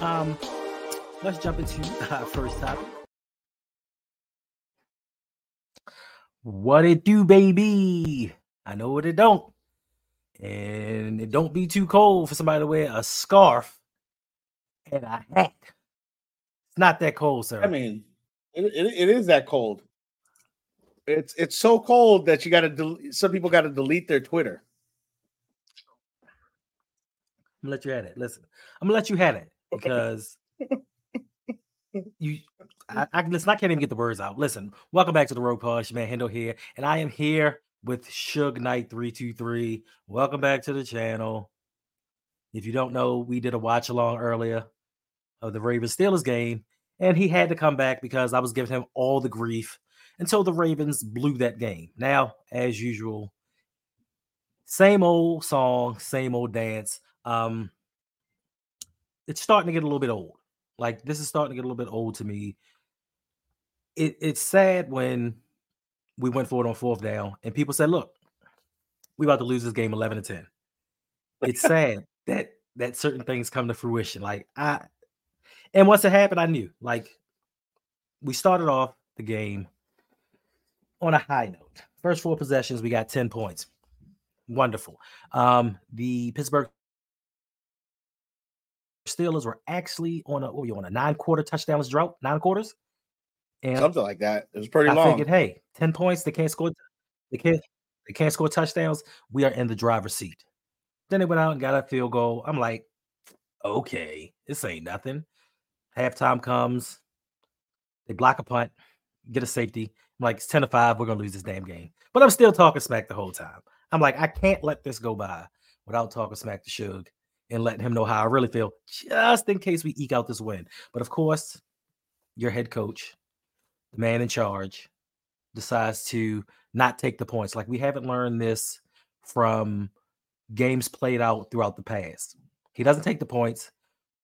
Um, let's jump into our first topic. What it do, baby? I know what it don't. And it don't be too cold for somebody to wear a scarf and a hat. It's not that cold, sir. I mean, it, it, it is that cold. It's it's so cold that you got to. Del- some people got to delete their Twitter. I'm gonna let you have it. Listen, I'm gonna let you have it because you, I, I listen. I can't even get the words out. Listen, welcome back to the RouG Pod. It's your man Hendo here, and I am here with Suge Knight three two three. Welcome back to the channel. If you don't know, we did a watch along earlier of the Ravens Steelers game, and he had to come back because I was giving him all the grief until the Ravens blew that game. Now, as usual, same old song, same old dance. Um, it's starting to get a little bit old. Like this is starting to get a little bit old to me. It, it's sad when we went for it on fourth down and people said, "Look, we about to lose this game eleven to 10. It's sad that that certain things come to fruition. Like I, and once it happened, I knew. Like we started off the game on a high note. First four possessions, we got ten points. Wonderful. Um, the Pittsburgh Steelers were actually on a what were you on a nine quarter touchdowns drought, nine quarters. And Something like that. It was pretty I long. figured, hey, 10 points, they can't score, they can't, they can't score touchdowns. We are in the driver's seat. Then they went out and got a field goal. I'm like, okay, this ain't nothing. Halftime comes, they block a punt, get a safety. I'm like, it's 10 to 5, we're gonna lose this damn game. But I'm still talking smack the whole time. I'm like, I can't let this go by without talking smack to Suge and letting him know how I really feel, just in case we eke out this win. But of course, your head coach, the man in charge, decides to not take the points. Like we haven't learned this from games played out throughout the past. He doesn't take the points.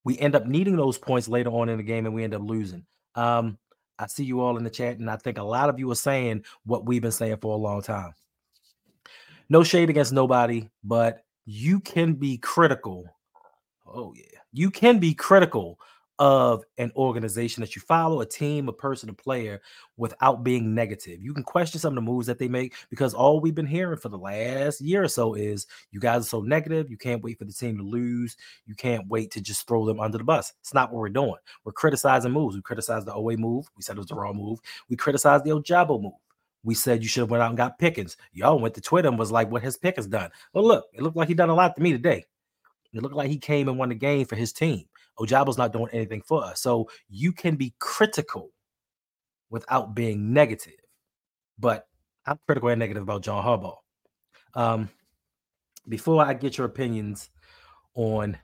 We end up needing those points later on in the game and we end up losing. Um, I see you all in the chat, and I think a lot of you are saying what we've been saying for a long time. No shade against nobody, but you can be critical. Oh, yeah. You can be critical of an organization that you follow, a team, a person, a player, without being negative. You can question some of the moves that they make because all we've been hearing for the last year or so is you guys are so negative. You can't wait for the team to lose. You can't wait to just throw them under the bus. It's not what we're doing. We're criticizing moves. We criticized the OA move. We said it was the wrong move. We criticized the Ojabo move. We said you should have went out and got Pickens. Y'all went to Twitter and was like, "What has Pickens done?" Well, look, it looked like he done a lot to me today. It looked like he came and won the game for his team. Ojabo's not doing anything for us. So you can be critical without being negative. But I'm critical and negative about John Harbaugh. Um, before I get your opinions on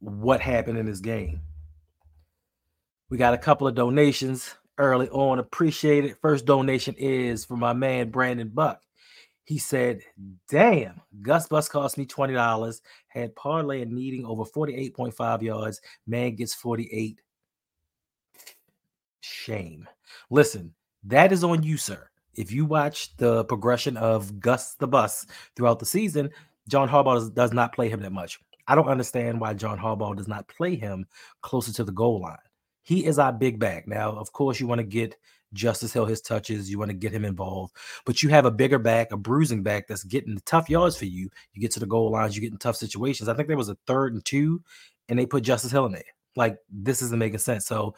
what happened in this game, we got a couple of donations early on. Appreciate it. First donation is for my man Brandon Buck. He said, Damn, Gus Bus cost me $20. Had parlay and needing over 48.5 yards. Man gets 48. Shame. Listen, that is on you, sir. If you watch the progression of Gus the Bus throughout the season, John Harbaugh does, does not play him that much. I don't understand why John Harbaugh does not play him closer to the goal line. He is our big back. Now, of course, you want to get Justice Hill his touches. You want to get him involved, but you have a bigger back, a bruising back that's getting the tough yards for you. You get to the goal lines, you get in tough situations. I think there was a third and two, and they put Justice Hill in there. Like this isn't making sense. So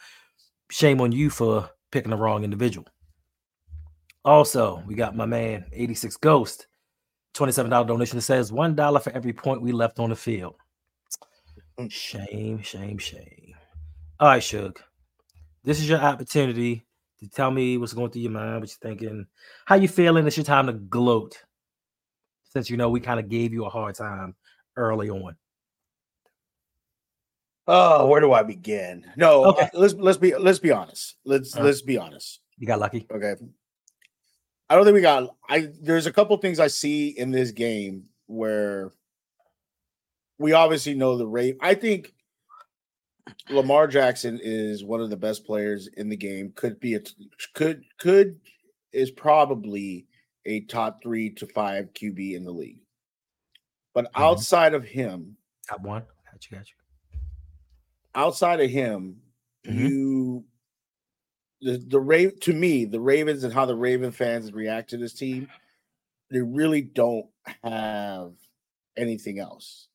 shame on you for picking the wrong individual. Also, we got my man 86 Ghost. $27 donation that says $1 for every point we left on the field. Mm. Shame, shame, shame. All right, Suge. This is your opportunity to tell me what's going through your mind, what you're thinking, how you feeling. It's your time to gloat. Since you know we kind of gave you a hard time early on. Oh, where do I begin? No, Okay. uh, let's let's be let's be honest. Let's Uh. let's be honest. You got lucky. Okay. I don't think we got I there's a couple things I see in this game where we obviously know the rate. I think Lamar Jackson is one of the best players in the game. Could be a could could is probably a top 3 to 5 QB in the league. But Mhm. outside of him, Got one. Got you, got you. outside of him, Mhm. you the the Raven to me, the Ravens and how the Raven fans react to this team, they really don't have anything else.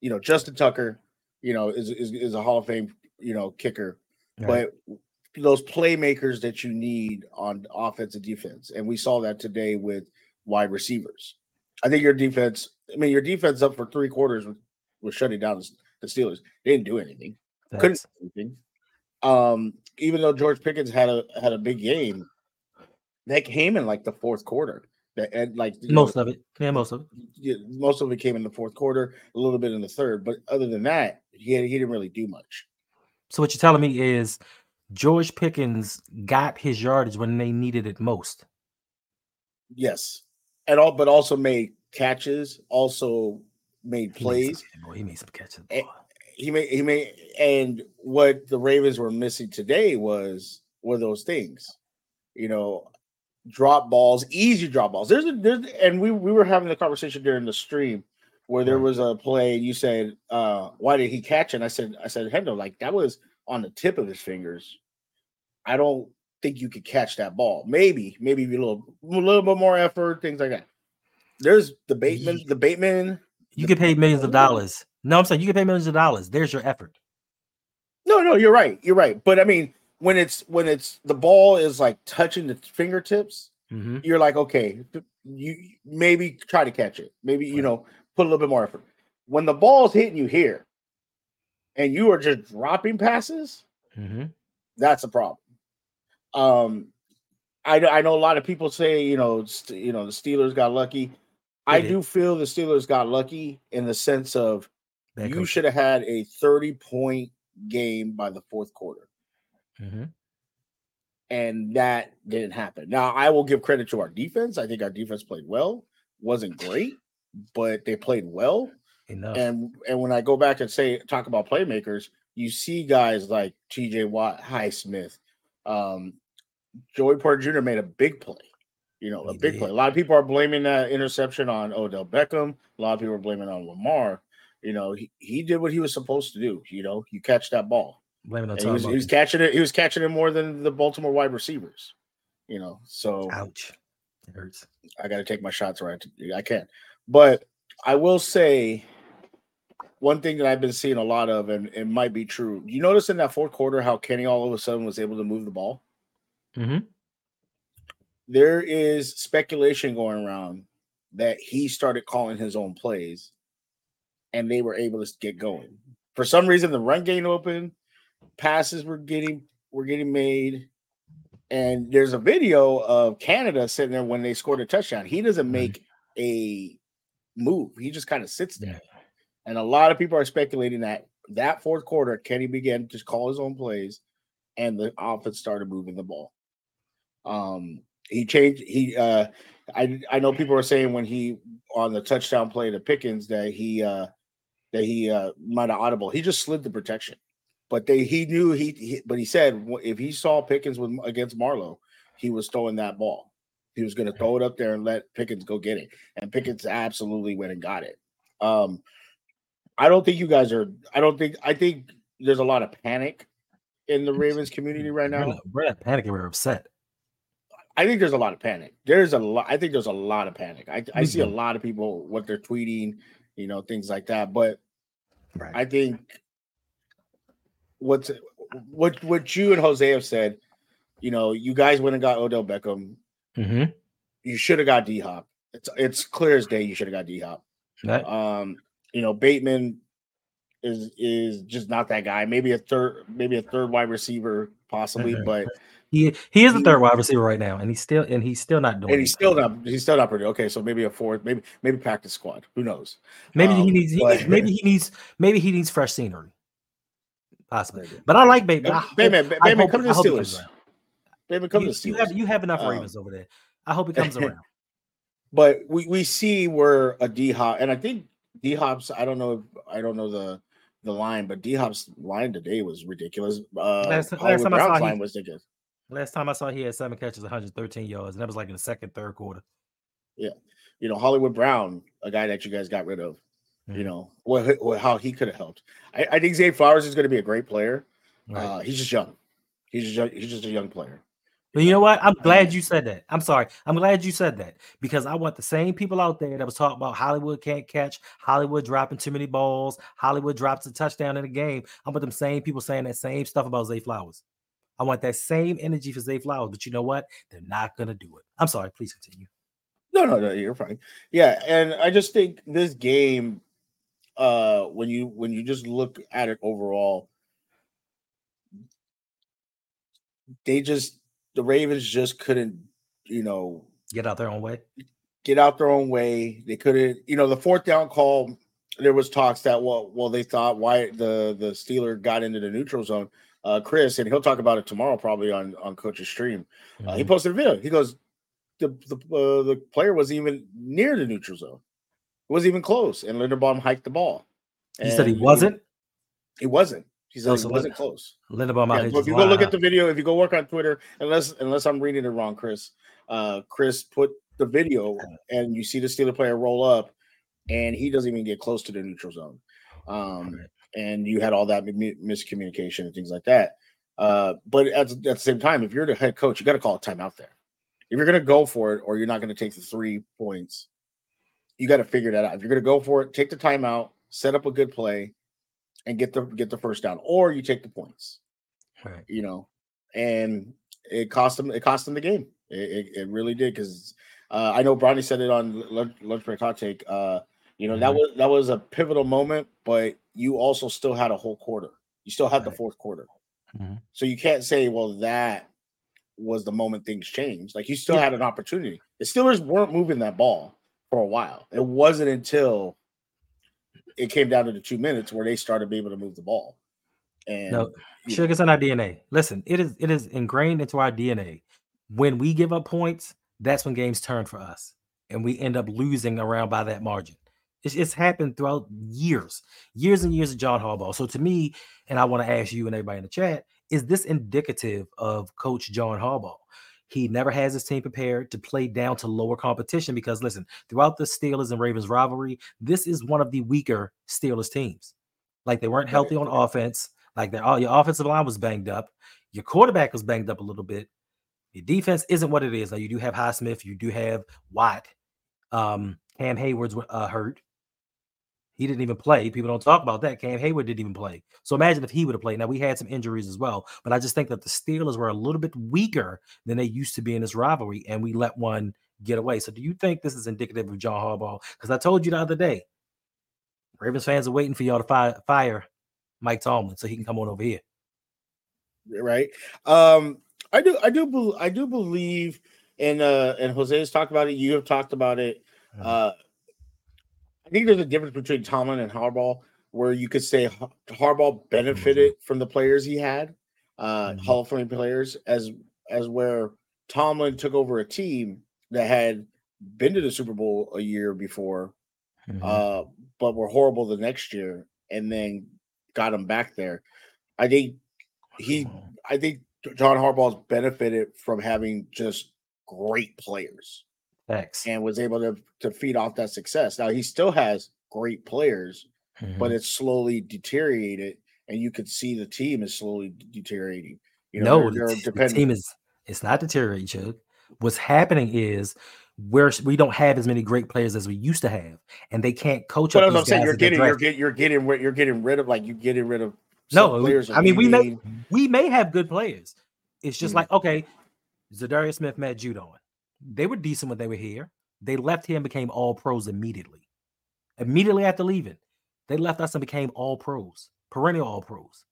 You know, Justin Tucker, you know, is is, is a Hall of Fame, you know, kicker, Right. but those playmakers that you need on offense and defense, and we saw that today with wide receivers. I think your defense, I mean, your defense up for three quarters was, shutting down the Steelers. They didn't do anything couldn't do anything. Um, even though George Pickens had a had a big game, that came in like the fourth quarter. That and like you know, Most of it. Yeah, most of it. yeah, most of it came in the fourth quarter, a little bit in the third, but other than that, he had, he didn't really do much. So what you're telling me is George Pickens got his yardage when they needed it most. Yes, and all, but also made catches, also made He made plays. some, he made some catches. Boy. he made he made and what the Ravens were missing today was were those things, you know, drop balls, easy drop balls. There's a there's and we we were having a conversation during the stream where there was a play and you said, uh, why did he catch it? And I said, I said, Hendo, like that was on the tip of his fingers. I don't think you could catch that ball. Maybe, maybe a little a little bit more effort, things like that. There's the Bateman, the Bateman. You get paid millions of dollars. No, I'm saying you get paid millions of dollars. There's your effort. No, no, you're right. You're right. But I mean, when it's when it's the ball is like touching the fingertips, hmm you're like, okay, you maybe try to catch it. Maybe you Right. know, put a little bit more effort. When the ball's hitting you here, and you are just dropping passes, hmm that's a problem. Um, I know- I know a lot of people say you know st- you know the Steelers got lucky. I did. do feel the Steelers got lucky in the sense of you should have had a 30 point game by the fourth quarter. Mhm. and that didn't happen. Now, I will give credit to our defense. I think our defense played well. wasn't great, but they played well. Enough. And and when I go back and say talk about playmakers, you see guys like T.J. Watt, Highsmith, um, Joey Porter Jr. made a big play. You know, a big did. play. A lot of people are blaming that interception on Odell Beckham. A lot of people are blaming on Lamar. You know, he, he did what he was supposed to do. You know, you catch that ball. Blame it on he was, he was catching it. He was catching it more than the Baltimore wide receivers. You know, so Ouch. It hurts. I got to take my shots right. I can't, but I will say one thing that I've been seeing a lot of, and it might be true. You notice in that fourth quarter how Kenny all of a sudden was able to move the ball. hmm There is speculation going around that he started calling his own plays, and they were able to get going. For some reason, the run game open, passes were getting were getting made, and there's a video of Canada sitting there when they scored a touchdown. He doesn't make a move; he just kind of sits there. And a lot of people are speculating that that fourth quarter, Kenny began to call his own plays, and the offense started moving the ball. Um, he changed. He, uh, I, I know people are saying when he on the touchdown play to Pickens that he, uh, that he uh, might have audible. He just slid the protection, but they he knew he, he but he said if he saw Pickens with against Marlon, he was throwing that ball. He was going to throw it up there and let Pickens go get it, and Pickens absolutely went and got it. Um, I don't think you guys are. I don't think. I think there's a lot of panic in the Ravens community right We're now. not, we're not panicking. We're upset. I think there's a lot of panic. There's a lot. I think there's a lot of panic. I, I see a lot of people what they're tweeting, you know, things like that. But Right. I think what's what what you and Jose have said. You know, you guys went and got Odell Beckham. hmm You should have got D Hop. It's it's clear as day. You should have got D Hop. Right? Um, you know, Bateman is is just not that guy. Maybe a third, maybe a third wide receiver, possibly, Mhm. but He he is a third wide receiver right now, and he's still and he's still not doing. and he's still not he's still not pretty okay. So maybe a fourth, maybe maybe practice squad. Who knows? Maybe um, he needs. He, but- maybe he needs. Maybe he needs fresh scenery. Possibly, but I like Bateman. I hope- Bateman, I Bateman, hope- come to the hope he comes Steelers. Bateman, come You, to the you Steelers. have you have enough Um, Ravens over there. I hope he comes around. but we, we see where a D Hop and I think D Hop's I don't know I don't know the the line, but D Hop's line today was ridiculous. Uh Last- last time I saw Brown's he- was ridiculous. Last time I saw, he had seven catches, 113 yards, and that was like in the second, third quarter. Yeah, you know, Hollywood Brown, a guy that you guys got rid of, you know, what, what how he could have helped. I, I think Zay Flowers is going to be a great player. Right. Uh, he's just young. He's just young, he's just a young player. But you know what? I'm glad you said that. I'm sorry. I'm glad you said that because I want the same people out there that was talking about Hollywood can't catch, Hollywood dropping too many balls, Hollywood drops a touchdown in a game. I want them same people saying that same stuff about Zay Flowers. I want that same energy for Zay Flowers, but you know what? They're not gonna do it. I'm sorry. Please continue. No, no, no, you're fine. Yeah, and I just think this game, uh, when you when you just look at it overall, they just the Ravens just couldn't, you know, Get out their own way. get out their own way. They couldn't, you know, the fourth down call. There was talks that well, well, they thought why the the Steeler got into the neutral zone. Uh, Chris, and he'll talk about it tomorrow, probably on on Coach's stream. Uh, he Mhm. posted a video. He goes, the the uh, the player was even near the neutral zone. It wasn't even close, and Linderbaum hiked the ball. He said he wasn't. He wasn't. He said Oh, he so wasn't close. Linderbaum Yeah, so if you go look at the video, if you go work on Twitter, unless unless I'm reading it wrong, Chris, uh, Chris put the video and you see the Steeler player roll up, and he doesn't even get close to the neutral zone. Um, and you had all that miscommunication and things like that. Uh, but at, at the same time, if you're the head coach, you got to call a timeout there. If you're going to go for it, or you're not going to take the three points, you got to figure that out. If you're going to go for it, take the timeout, set up a good play, and get the get the first down, or you take the points Right. you know, and it cost them. It cost them the game. It, it, it really did because uh, I know Bronny said it on lunch, lunch break hot take. Uh, you know that Mhm. was that was a pivotal moment, but you also still had a whole quarter. You still had the fourth quarter, Mhm. so you can't say, "Well, that was the moment things changed." Like you still Yeah. had an opportunity. The Steelers weren't moving that ball for a while. It wasn't until it came down to the two minutes where they started being able to move the ball. And No, Sugar's in our DNA. Listen, it is it is ingrained into our DNA. When we give up points, that's when games turn for us, and we end up losing around by that margin. It's, it's happened throughout years, years and years of John Harbaugh. So to me, and I want to ask you and everybody in the chat, is this indicative of Coach John Harbaugh? He never has his team prepared to play down to lower competition because listen, throughout the Steelers and Ravens rivalry, this is one of the weaker Steelers teams. Like they weren't healthy on offense. Like their all your offensive line was banged up. Your quarterback was banged up a little bit. Your defense isn't what it is. Now you do have Highsmith, you do have Watt. Um, Cam Heyward's uh, hurt. He didn't even play. People don't talk about that. Cam Heyward didn't even play. So imagine if he would have played. Now we had some injuries as well, but I just think that the Steelers were a little bit weaker than they used to be in this rivalry, and we let one get away. So do you think this is indicative of John Harbaugh? Because I told you the other day, Ravens fans are waiting for y'all to fire, fire Mike Tomlin so he can come on over here. right? Um, I do, I do, bel- I do believe, and uh, and Jose has talked about it. You have talked about it. Mhm. Uh, I think there's a difference between Tomlin and Harbaugh, where you could say Harbaugh benefited from the players he had, uh, Mhm. Hall of Fame players, as as where Tomlin took over a team that had been to the Super Bowl a year before, Mhm. uh, but were horrible the next year, and then got him back there. I think he, I think John Harbaugh's benefited from having just great players Facts. and was able to to feed off that success. Now he still has great players, but Mhm. it's slowly deteriorated, and you could see the team is slowly deteriorating. You know, no, they're, the, they're the dependent. team is it's not deteriorating, Chug. What's happening is we're we don't have as many great players as we used to have, and they can't coach But up I'm saying, you're getting, you're getting, you're getting, rid- you're getting rid of like you're getting rid of No, players. I mean we may we may have good players. It's just Mhm. like okay, Za'Darius Smith, Matt Judon, they were decent when they were here. They left here and became all pros immediately. Immediately after leaving, they left us and became all pros, perennial all pros.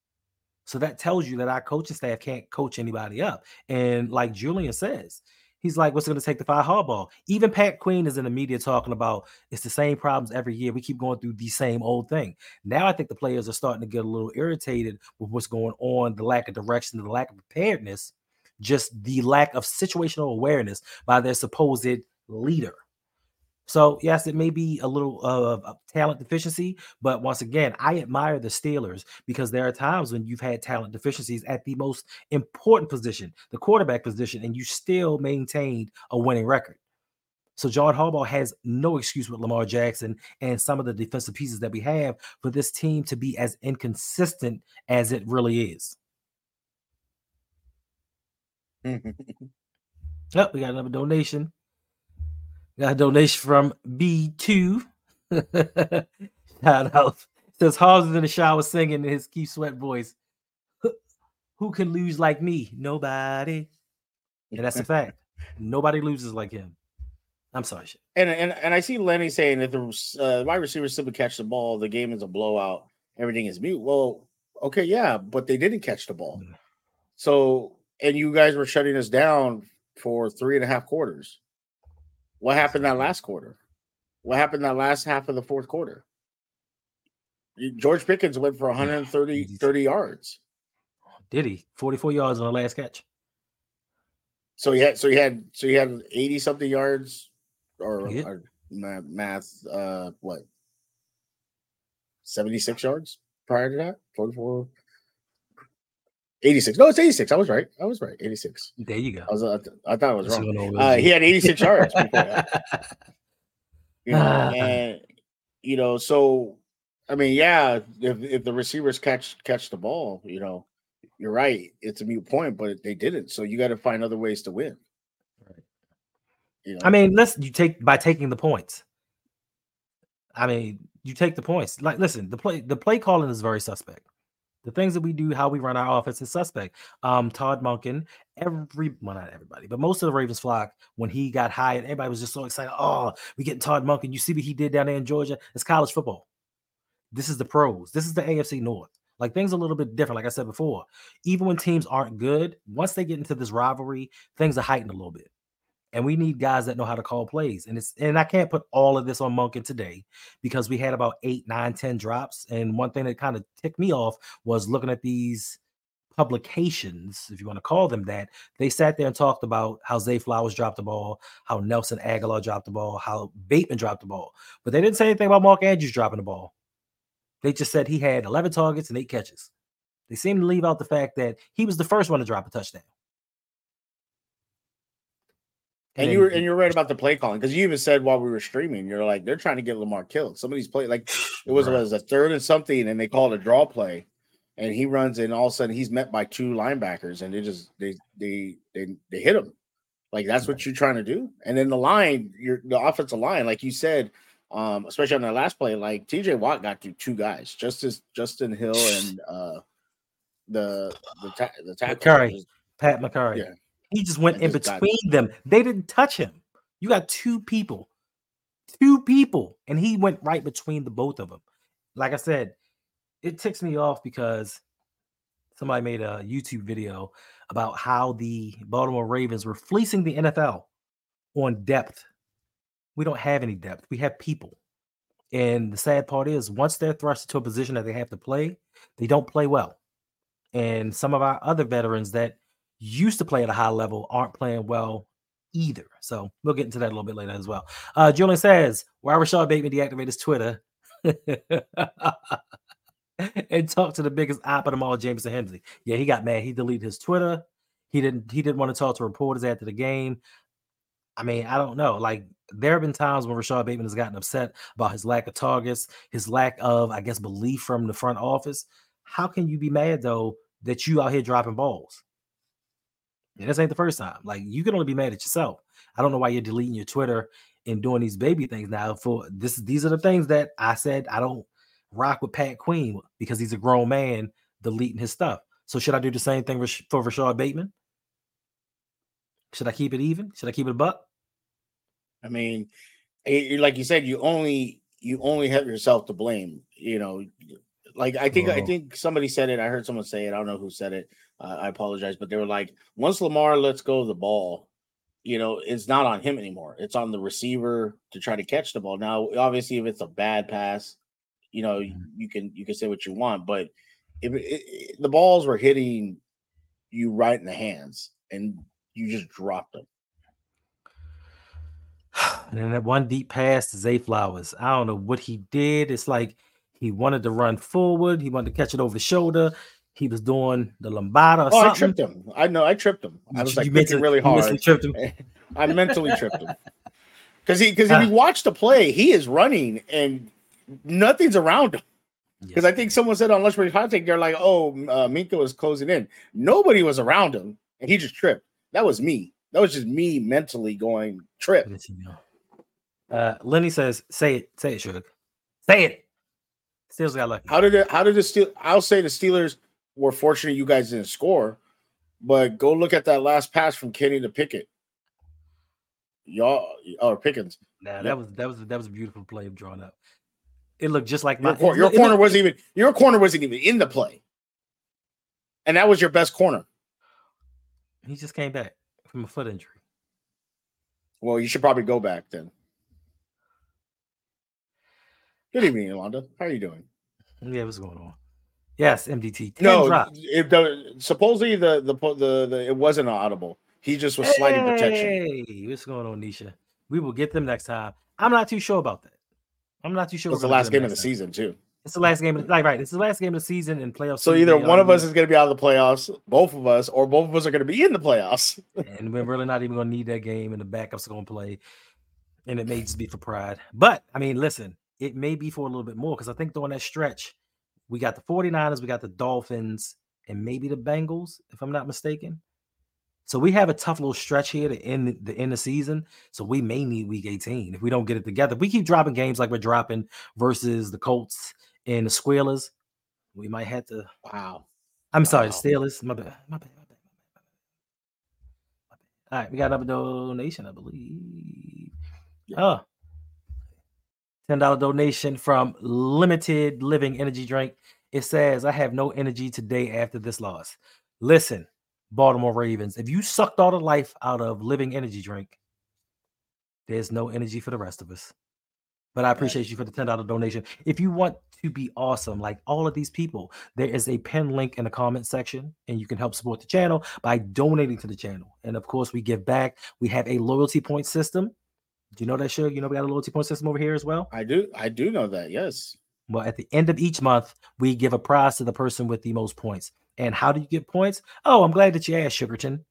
So that tells you that our coaching staff can't coach anybody up. And like Julian says, he's like, what's going to take the five Harbaugh? Even Pat Queen is in the media talking about it's the same problems every year. We keep going through the same old thing. Now I think the players are starting to get a little irritated with what's going on, the lack of direction, the lack of preparedness, just the lack of situational awareness by their supposed leader. So yes, it may be a little of talent deficiency, but once again, I admire the Steelers because there are times when you've had talent deficiencies at the most important position, the quarterback position, and you still maintained a winning record. So John Harbaugh has no excuse with Lamar Jackson and some of the defensive pieces that we have for this team to be as inconsistent as it really is. oh, we got another donation. Got a donation from B2. Shout out. Says Hobbs is in the shower singing in his Keith Sweat voice. Who can lose like me? Nobody. And that's a fact. Nobody loses like him. I'm sorry. Shit. And and and I see Lenny saying that the uh, wide receivers simply catch the ball, the game is a blowout, everything is mute. Well, okay, yeah, but they didn't catch the ball. So, and you guys were shutting us down for three and a half quarters. What happened that last quarter? What happened that last half of the fourth quarter? George Pickens went for 130 30 yards. Did he? 44 yards on the last catch. So he had so he had so he had 80 something yards or, or math uh what 76 yards prior to that 44 86 no it's 86 i was right i was right 86 There you go. i was uh, i thought i was That's wrong uh, he had 86 yards before that you know, and you know, so I mean, yeah, if if the receivers catch catch the ball, you know, you're right, it's a mute point, but they didn't. So you got to find other ways to win. Right. You know, I mean, listen, you take by taking the points. I mean, you take the points. Like, listen, the play the play calling is very suspect. The things that we do, how we run our offense is suspect. Um, Todd Monken, every well, not everybody, but most of the Ravens flock, when he got hired, everybody was just so excited. Oh, we getting Todd Monken. You see what he did down there in Georgia? It's college football. This is the pros. This is the AFC North. Like things a little bit different. Like I said before, even when teams aren't good, once they get into this rivalry, things are heightened a little bit and we need guys that know how to call plays. And it's and I can't put all of this on Monken today because we had about eight, nine, ten drops. And one thing that kind of ticked me off was looking at these publications, if you want to call them that. They sat there and talked about how Zay Flowers dropped the ball, how Nelson Agholor dropped the ball, how Bateman dropped the ball, but they didn't say anything about Mark Andrews dropping the ball. They just said he had 11 targets and eight catches. They seem to leave out the fact that he was the first one to drop a touchdown. And then you were and you're right about the play calling because you even said while we were streaming, you're like they're trying to get Lamar killed. Some of these play like it was, Right. it was a third and something, and they called a draw play, and he runs, and all of a sudden he's met by two linebackers, and they just they they they they hit him. Like that's what you're trying to do. And then the line, your the offensive line, like you said, um, especially on that last play, like TJ Watt got through two guys, Justice Justin Hill and uh the the ta- the tackle. Mekari. Pat Mekari. Yeah. He just went in just between them. They didn't touch him. You got two people, two people, and he went right between the both of them. Like I said, it ticks me off because somebody made a YouTube video about how the Baltimore Ravens were fleecing the NFL on depth. We don't have any depth. We have people. And the sad part is, once they're thrust into a position that they have to play, they don't play well. And some of our other veterans that used to play at a high level aren't playing well either. So we'll get into that a little bit later as well. Uh, Julian says, why Rashad Bateman deactivated his Twitter and talked to the biggest op of them all, Jamison Hensley. Yeah, he got mad. He deleted his Twitter. He didn't. He didn't want to talk to reporters after the game. I mean, I don't know. Like there have been times when Rashad Bateman has gotten upset about his lack of targets, his lack of, I guess, belief from the front office. How can you be mad though that you out here dropping balls? And this ain't the first time. Like you can only be mad at yourself. I don't know why you're deleting your Twitter and doing these baby things now. For this, these are the things that I said I don't rock with Pat Queen because he's a grown man deleting his stuff. So should I do the same thing for Rashad Bateman? Should I keep it even? Should I keep it a buck? I mean, eh, like you said, you only you only have yourself to blame. You know, like I think I think somebody said it. I heard someone say it. I don't know who said it. Uh, I apologize, but they were like, once Lamar lets go of the ball, you know, it's not on him anymore. It's on the receiver to try to catch the ball. Now, obviously, if it's a bad pass, you know, Mhm. you can you can say what you want, but if it, it, the balls were hitting you right in the hands and you just dropped them. And then that one deep pass to Zay Flowers. I don't know what he did. It's like he wanted to run forward. He wanted to catch it over the shoulder. He was doing the lambada or Oh, I tripped him. I know I tripped him. I was You like mentally- really mentally hard. tripped him. I mentally tripped him because he because if you watch the play, he is running and nothing's around him. Because I think someone said on lunch break hot take, they're like, "Oh, uh, Minkah was closing in. Nobody was around him, and he just tripped." That was me. That was just me mentally going trip. Let me see now. Uh, Lenny says, "Say it, say it, Suge. Say it." Steelers got lucky. How did it? How did the Steel? I'll say the Steelers were fortunate you guys didn't score, but go look at that last pass from Kenny to Pickett. Y'all or Pickens. Nah, Yep. that was that was that was a beautiful play drawn up. It looked just like Your, my cor- your looked- corner looked- wasn't even your corner wasn't even in the play, and that was your best corner. He just came back from a foot injury. Well, you should probably go back then. Good evening, Yolanda. How are you doing? Yeah, what's going on? Yes, MDT. 10 No, drops. it, the, supposedly the, the the the it wasn't audible. He just was sliding protection. Hey, what's going on, Nisha? We will get them next time. I'm not too sure about that. I'm not too sure. It's the last game of the time. season too. It's the last game. Of, like right, it's the last game of the season and playoffs. So either one of us is going to be out of the playoffs, both of us, or both of us are going to be in the playoffs. and we're really not even going to need that game, and the backups are going to play, and it may just be for pride. But I mean, listen, it may be for a little bit more because I think during that stretch, we got the 49ers, we got the Dolphins, and maybe the Bengals, if I'm not mistaken. So we have a tough little stretch here to end the end of season. So we may need week 18 if we don't get it together. If we keep dropping games like we're dropping versus the Colts and the Squealers, we might have to. Wow. I'm sorry, the Steelers. My bad. My bad. My bad. My bad. My bad. All right, we got another donation, I believe. Oh. $10 donation from Limited Living Energy Drink. It says, I have no energy today after this loss. Listen, Baltimore Ravens, if you sucked all the life out of Living Energy Drink, there's no energy for the rest of us. But I appreciate you for the $10 donation. If you want to be awesome, like all of these people, there is a pin link in the comment section, and you can help support the channel by donating to the channel. And of course, we give back. We have a loyalty point system. Do you know that, Suge? You know we got a loyalty point system over here as well. I do. I do know that. Yes. Well, at the end of each month, we give a prize to the person with the most points. And how do you get points? Oh, I'm glad that you asked, Sugarton.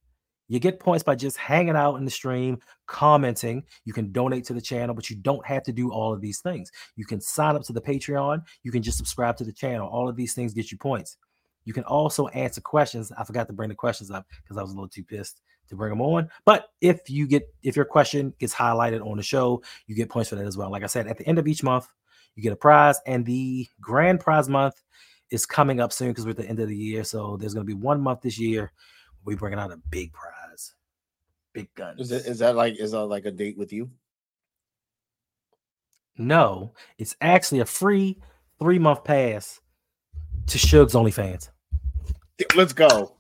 You get points by just hanging out in the stream, commenting. You can donate to the channel, but you don't have to do all of these things. You can sign up to the Patreon. You can just subscribe to the channel. All of these things get you points. You can also answer questions. I forgot to bring the questions up because I was a little too pissed to bring them on. But if you get if your question gets highlighted on the show, you get points for that as well. Like I said, at the end of each month, you get a prize, and the grand prize month is coming up soon because we're at the end of the year. So there's going to be one month this year. We're bringing out a big prize, big guns. Is it? Is that like? Is that like a date with you? no, it's actually a free three month pass to Suge's OnlyFans. Let's go.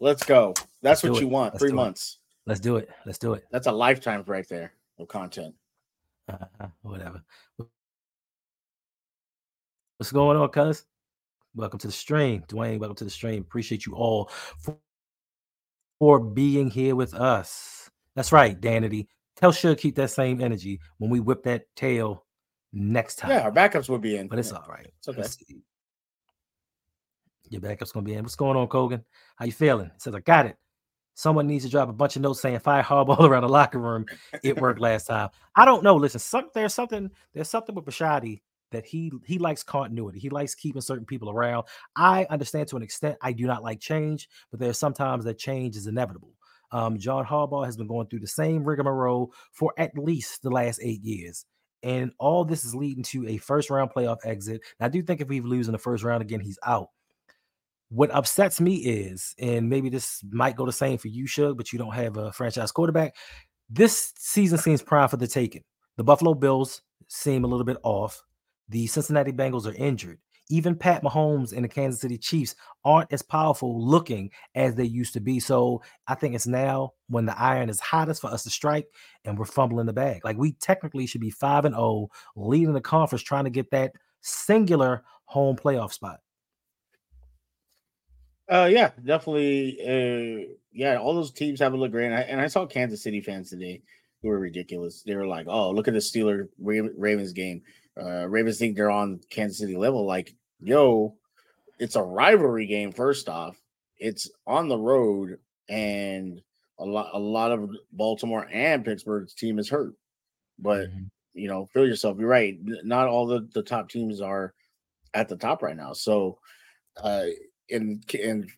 Let's go. That's do what it. you want. Let's Three do it. months. Let's do it. Let's do it. That's a lifetime right there of content. Uh, whatever. What's going on, cuz? Welcome to the stream. Dwayne, welcome to the stream. Appreciate you all for, for being here with us. That's right, Danity. Tell Suge keep that same energy when we whip that tail next time. Yeah, our backups will be in. but it's all right. It's okay. Let's. Your backup's gonna be in. What's going on, Kogan? How you feeling? It says I got it. Someone needs to drop a bunch of notes saying fire Harbaugh around the locker room. It worked last time. I don't know. Listen, some, there's something there's something with Bisciotti that he he likes continuity. He likes keeping certain people around. I understand to an extent. I do not like change, but there's sometimes that change is inevitable. Um, John Harbaugh has been going through the same rigmarole for at least the last eight years. And all this is leading to a first round playoff exit. And I do think if we lose in the first round again, he's out. What upsets me is, and maybe this might go the same for you, Shug, but you don't have a franchise quarterback. this season seems prime for the taking. The Buffalo Bills seem a little bit off. The Cincinnati Bengals are injured. Even Pat Mahomes and the Kansas City Chiefs aren't as powerful looking as they used to be. So I think it's now when the iron is hottest for us to strike and we're fumbling the bag. Like we technically should be 5 and 0, leading the conference, trying to get that singular home playoff spot. Uh, yeah, definitely. Uh, yeah, all those teams haven't looked great. And I, and I saw Kansas City fans today who were ridiculous. They were like, "Oh, look at the Steeler Ravens game. Uh, Ravens think they're on Kansas City level. Like, yo, it's a rivalry game. First off, it's on the road, and a lot, a lot of Baltimore and Pittsburgh's team is hurt. But mm-hmm. you know, feel yourself. You're right. Not all the the top teams are at the top right now. So, uh, in in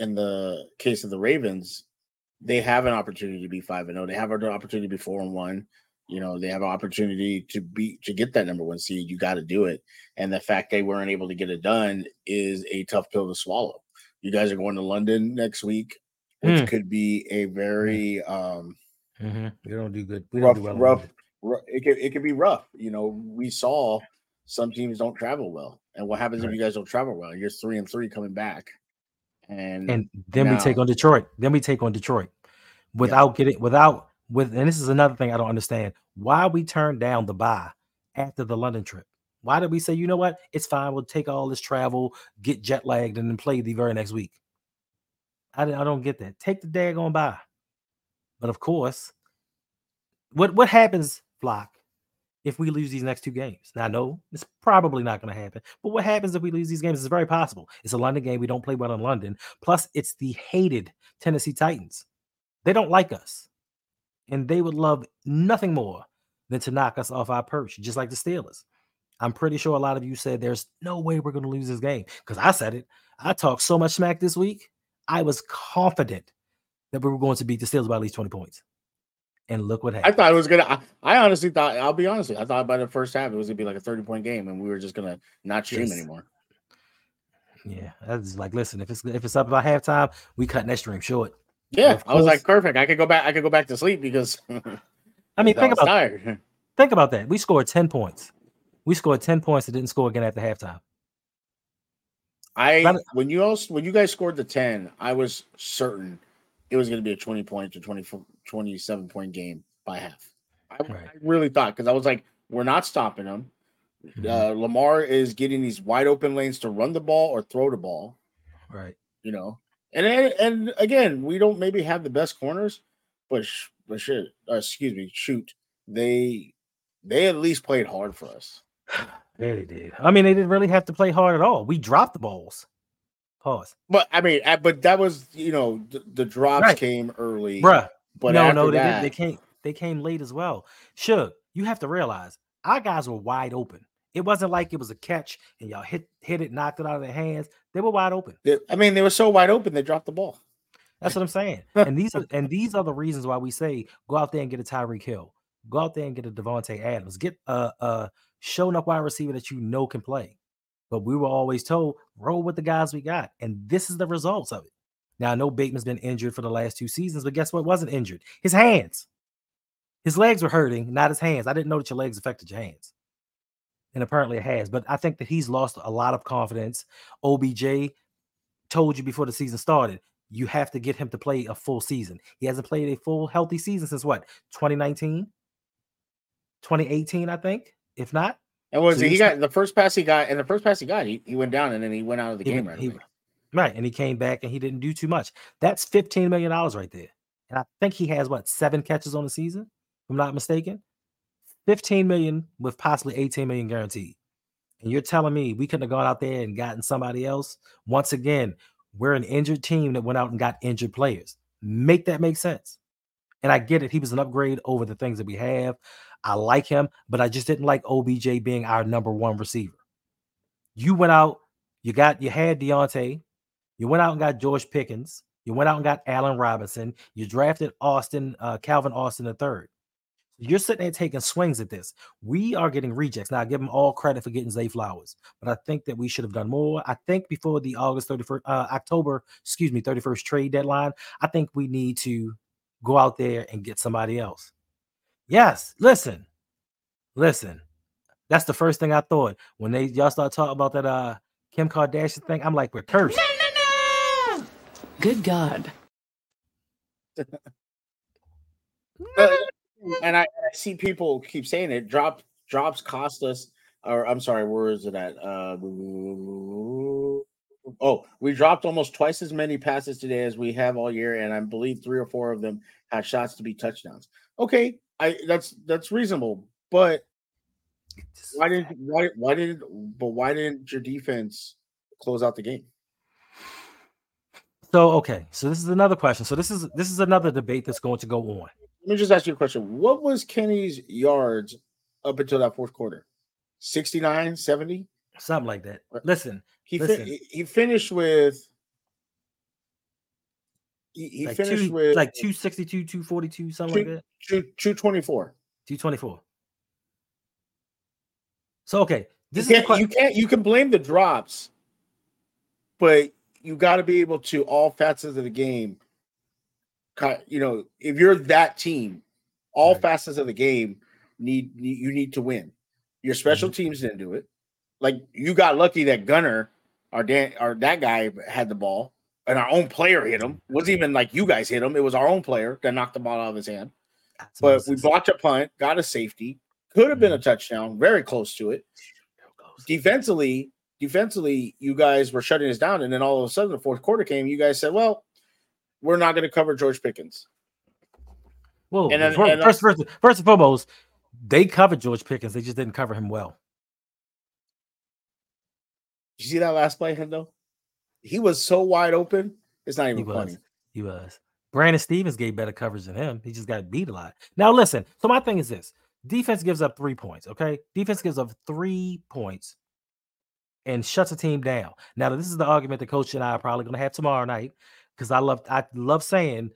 in the case of the Ravens, they have an opportunity to be five and zero. Oh. They have an opportunity to be four and one. You know, they have an opportunity to be to get that number one seed. You got to do it, and the fact they weren't able to get it done is a tough pill to swallow. You guys are going to London next week, which mm. could be a very um. Mm-hmm. We don't do good. We rough, do well rough, rough. It could it could be rough. You know, we saw some teams don't travel well, and what happens right. if you guys don't travel well? You're three and three coming back and and then now, we take on Detroit. Then we take on Detroit without yeah. getting without with and this is another thing I don't understand. Why we turned down the buy after the London trip? Why did we say, you know what? It's fine. We'll take all this travel, get jet lagged, and then play the very next week. I, I don't get that. Take the daggone by. But of course, what what happens, Flock, if we lose these next two games. Now, no, it's probably not going to happen. But what happens if we lose these games? It's very possible. It's a London game. We don't play well in London. Plus, it's the hated Tennessee Titans. They don't like us. And they would love nothing more than to knock us off our perch, just like the Steelers. I'm pretty sure a lot of you said there's no way we're going to lose this game because I said it. I talked so much smack this week. I was confident that we were going to beat the Steelers by at least 20 points and look what happened. I thought it was gonna. I, I, honestly thought. I'll be honest. I thought by the first half it was gonna be like a thirty point game, and we were just gonna not stream yes. anymore. Yeah, that's like listen. If it's if it's up by halftime, we cut that stream short. Yeah, I was like perfect. I could go back. I could go back to sleep because. I mean, think about tired. think about that. We scored ten points. We scored ten points and didn't score again after halftime. I when you also when you guys scored the ten, I was certain it was going to be a 20 point to 20, 27 point game by half. I, right. I really thought because I was like, we're not stopping them. Mm-hmm. Uh, Lamar is getting these wide open lanes to run the ball or throw the ball. Right. You know, and and, and again, we don't maybe have the best corners, but sh- but shit, uh, excuse me, shoot, they they at least played hard for us. Yeah, they did. I mean, they didn't really have to play hard at all. We dropped the balls. Pause. But I mean, but that was you know the, the drops right. came early, bruh. But no, no, they that, they came they came late as well. Sure, you have to realize our guys were wide open. It wasn't like it was a catch and y'all hit hit it, knocked it out of their hands. They were wide open. I mean, they were so wide open they dropped the ball. That's what I'm saying. and these are and these are the reasons why we say go out there and get a Tyreek Hill, go out there and get a Davante Adams, get a, a showing up wide receiver that you know can play. But we were always told roll with the guys we got, and this is the results of it. Now I know Bateman's been injured for the last two seasons, but guess what? Wasn't injured. His hands. His legs were hurting, not his hands. I didn't know that your legs affected your hands. And apparently it has. But I think that he's lost a lot of confidence. OBJ told you before the season started, you have to get him to play a full season. He hasn't played a full healthy season since what? 2019? 2018, I think. If not, and was so he, he got the first pass he got, and the first pass he got, he, he went down and then he went out of the he, game right he, Right. And he came back and he didn't do too much. That's $15 million right there. And I think he has what seven catches on the season, if I'm not mistaken. 15 million with possibly 18 million guaranteed. And you're telling me we couldn't have gone out there and gotten somebody else? Once again, we're an injured team that went out and got injured players. Make that make sense. And I get it. He was an upgrade over the things that we have. I like him, but I just didn't like OBJ being our number one receiver. You went out, you got you had Diontae, you went out and got George Pickens, you went out and got Allen Robinson, you drafted Austin, uh, Calvin Austin the third. You're sitting there taking swings at this. We are getting rejects. Now, I give them all credit for getting Zay Flowers, but I think that we should have done more. I think before the August 31st, uh, October, excuse me, 31st trade deadline, I think we need to go out there and get somebody else. Yes, listen, listen. That's the first thing I thought when they y'all start talking about that uh Kim Kardashian thing. I'm like, we're cursed. No, no, no. Good God. Uh, and I, I see people keep saying it. Drop drops cost us, or I'm sorry, where is it at? Uh, oh, we dropped almost twice as many passes today as we have all year, and I believe three or four of them had shots to be touchdowns. Okay, I that's that's reasonable, but why didn't why why did but why didn't your defense close out the game? So okay, so this is another question. So this is this is another debate that's going to go on. Let me just ask you a question. What was Kenny's yards up until that fourth quarter? 69, 70? Something like that. Listen, He Listen. he, he finished with he, he like finished two, with like 262, 242, something like that. two, 224. 224. So okay, this you the can't, you can't you can blame the drops, but you got to be able to all facets of the game. You know, if you're that team, all Right. facets of the game need you need to win. Your special Mm-hmm. teams didn't do it. Like you got lucky that Gunner, our Dan, our that guy had the ball, and our own player hit him. It wasn't even like you guys hit him. It was our own player that knocked the ball out of his hand. That's But we blocked a punt, got a safety, could have been a mm. touchdown, very close to it There it goes. defensively, defensively, you guys were shutting us down, and then all of a sudden, the fourth quarter came. You guys said, "Well, we're not going to cover George Pickens." Well, and then- fir- and uh, first, first, first and foremost, they covered George Pickens. They just didn't cover him well. Did you see that last play, Hendo? He was so wide open. It's not He even was. funny. He was. Brandon Stephens gave better coverage than him. He just got beat a lot. Now, listen. So my thing is this: defense gives up three points. Okay, defense gives up three points and shuts a team down. Now, this is the argument the coach and I are probably going to have tomorrow night because I love I love saying,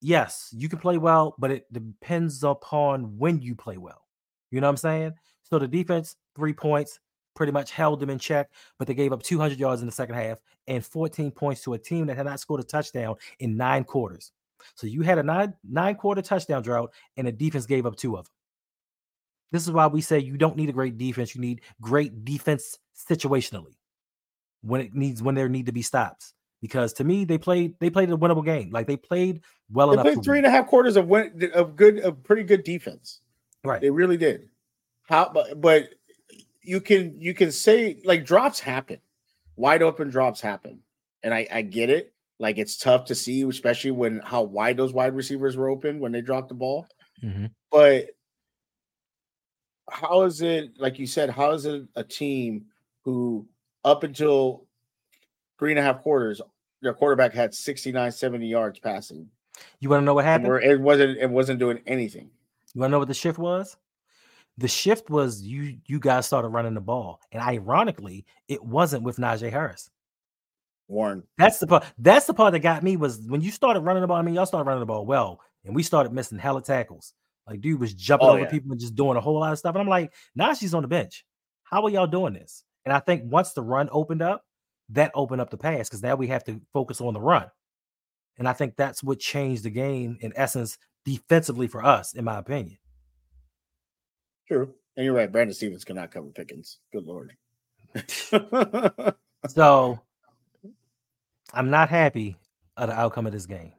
yes, you can play well, but it depends upon when you play well. You know what I'm saying? So the defense, three points, pretty much held them in check, but they gave up 200 yards in the second half and 14 points to a team that had not scored a touchdown in nine quarters. So you had a nine nine quarter touchdown drought, and the defense gave up two of them. This is why we say you don't need a great defense. You need great defense situationally when it needs when there need to be stops. Because to me, they played they played a winnable game. Like they played well enough. They enough. played three win. and a half quarters of win, of good, of pretty good defense. right. They really did. How, but, but you can you can say like drops happen, wide open drops happen, and I I get it. Like it's tough to see, especially when how wide those wide receivers were open when they dropped the ball. Mhm. But how is it, like you said, how is it a team who up until three and a half quarters, their quarterback had 69, 70 yards passing. You want to know what happened? it wasn't it wasn't doing anything. You want to know what the shift was? The shift was you you guys started running the ball, and ironically, it wasn't with Najee Harris. Warren. That's the part. That's the part that got me was when you started running the ball. I mean, y'all started running the ball well, and we started missing hella tackles. Like, dude was jumping Oh, over yeah. people and just doing a whole lot of stuff. And I'm like, now she's on the bench. How are y'all doing this? And I think once the run opened up, that opened up the pass because now we have to focus on the run. And I think that's what changed the game in essence defensively for us, in my opinion. True. And you're right. Brandon Stephens cannot cover Pickens. Good lord. So I'm not happy of the outcome of this game,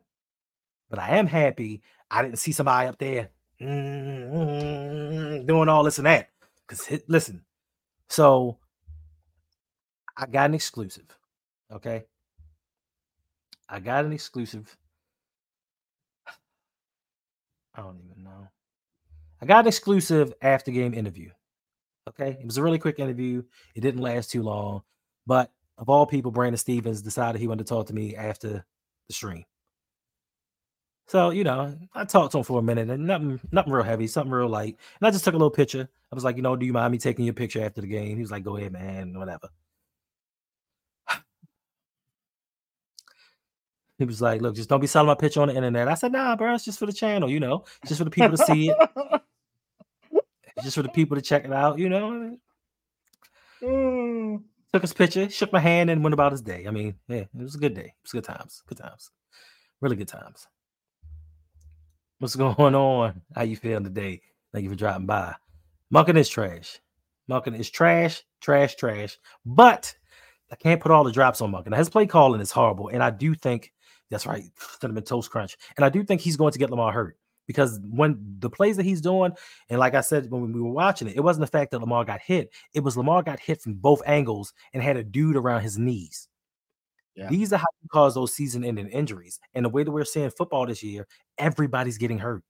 but I am happy I didn't see somebody up there mm, doing all this and that. Because listen, so I got an exclusive. Okay. I got an exclusive. I don't even. I got an exclusive after game interview. Okay. It was a really quick interview. It didn't last too long. But of all people, Brandon Stephens decided he wanted to talk to me after the stream. So, you know, I talked to him for a minute and nothing, nothing real heavy, something real light. And I just took a little picture. I was like, you know, do you mind me taking your picture after the game? He was like, go ahead, man, whatever. He was like, look, just don't be selling my picture on the internet. I said, nah, bro, it's just for the channel, you know, it's just for the people to see it, it's just for the people to check it out, you know. Mm. took his picture, shook my hand, and went about his day. I mean, yeah, it was a good day. It was good times. Good times. Really good times. What's going on? How you feeling today? Thank you for dropping by. Monken is trash. Monken is trash, trash, trash. But I can't put all the drops on. Now, his play calling is horrible, and I do think that's right. Cinnamon toast crunch, and I do think he's going to get Lamar hurt because when the plays that he's doing, and like I said when we were watching it, it wasn't the fact that Lamar got hit; it was Lamar got hit from both angles and had a dude around his knees. Yeah. These are how you cause those season-ending injuries. And the way that we're seeing football this year, everybody's getting hurt.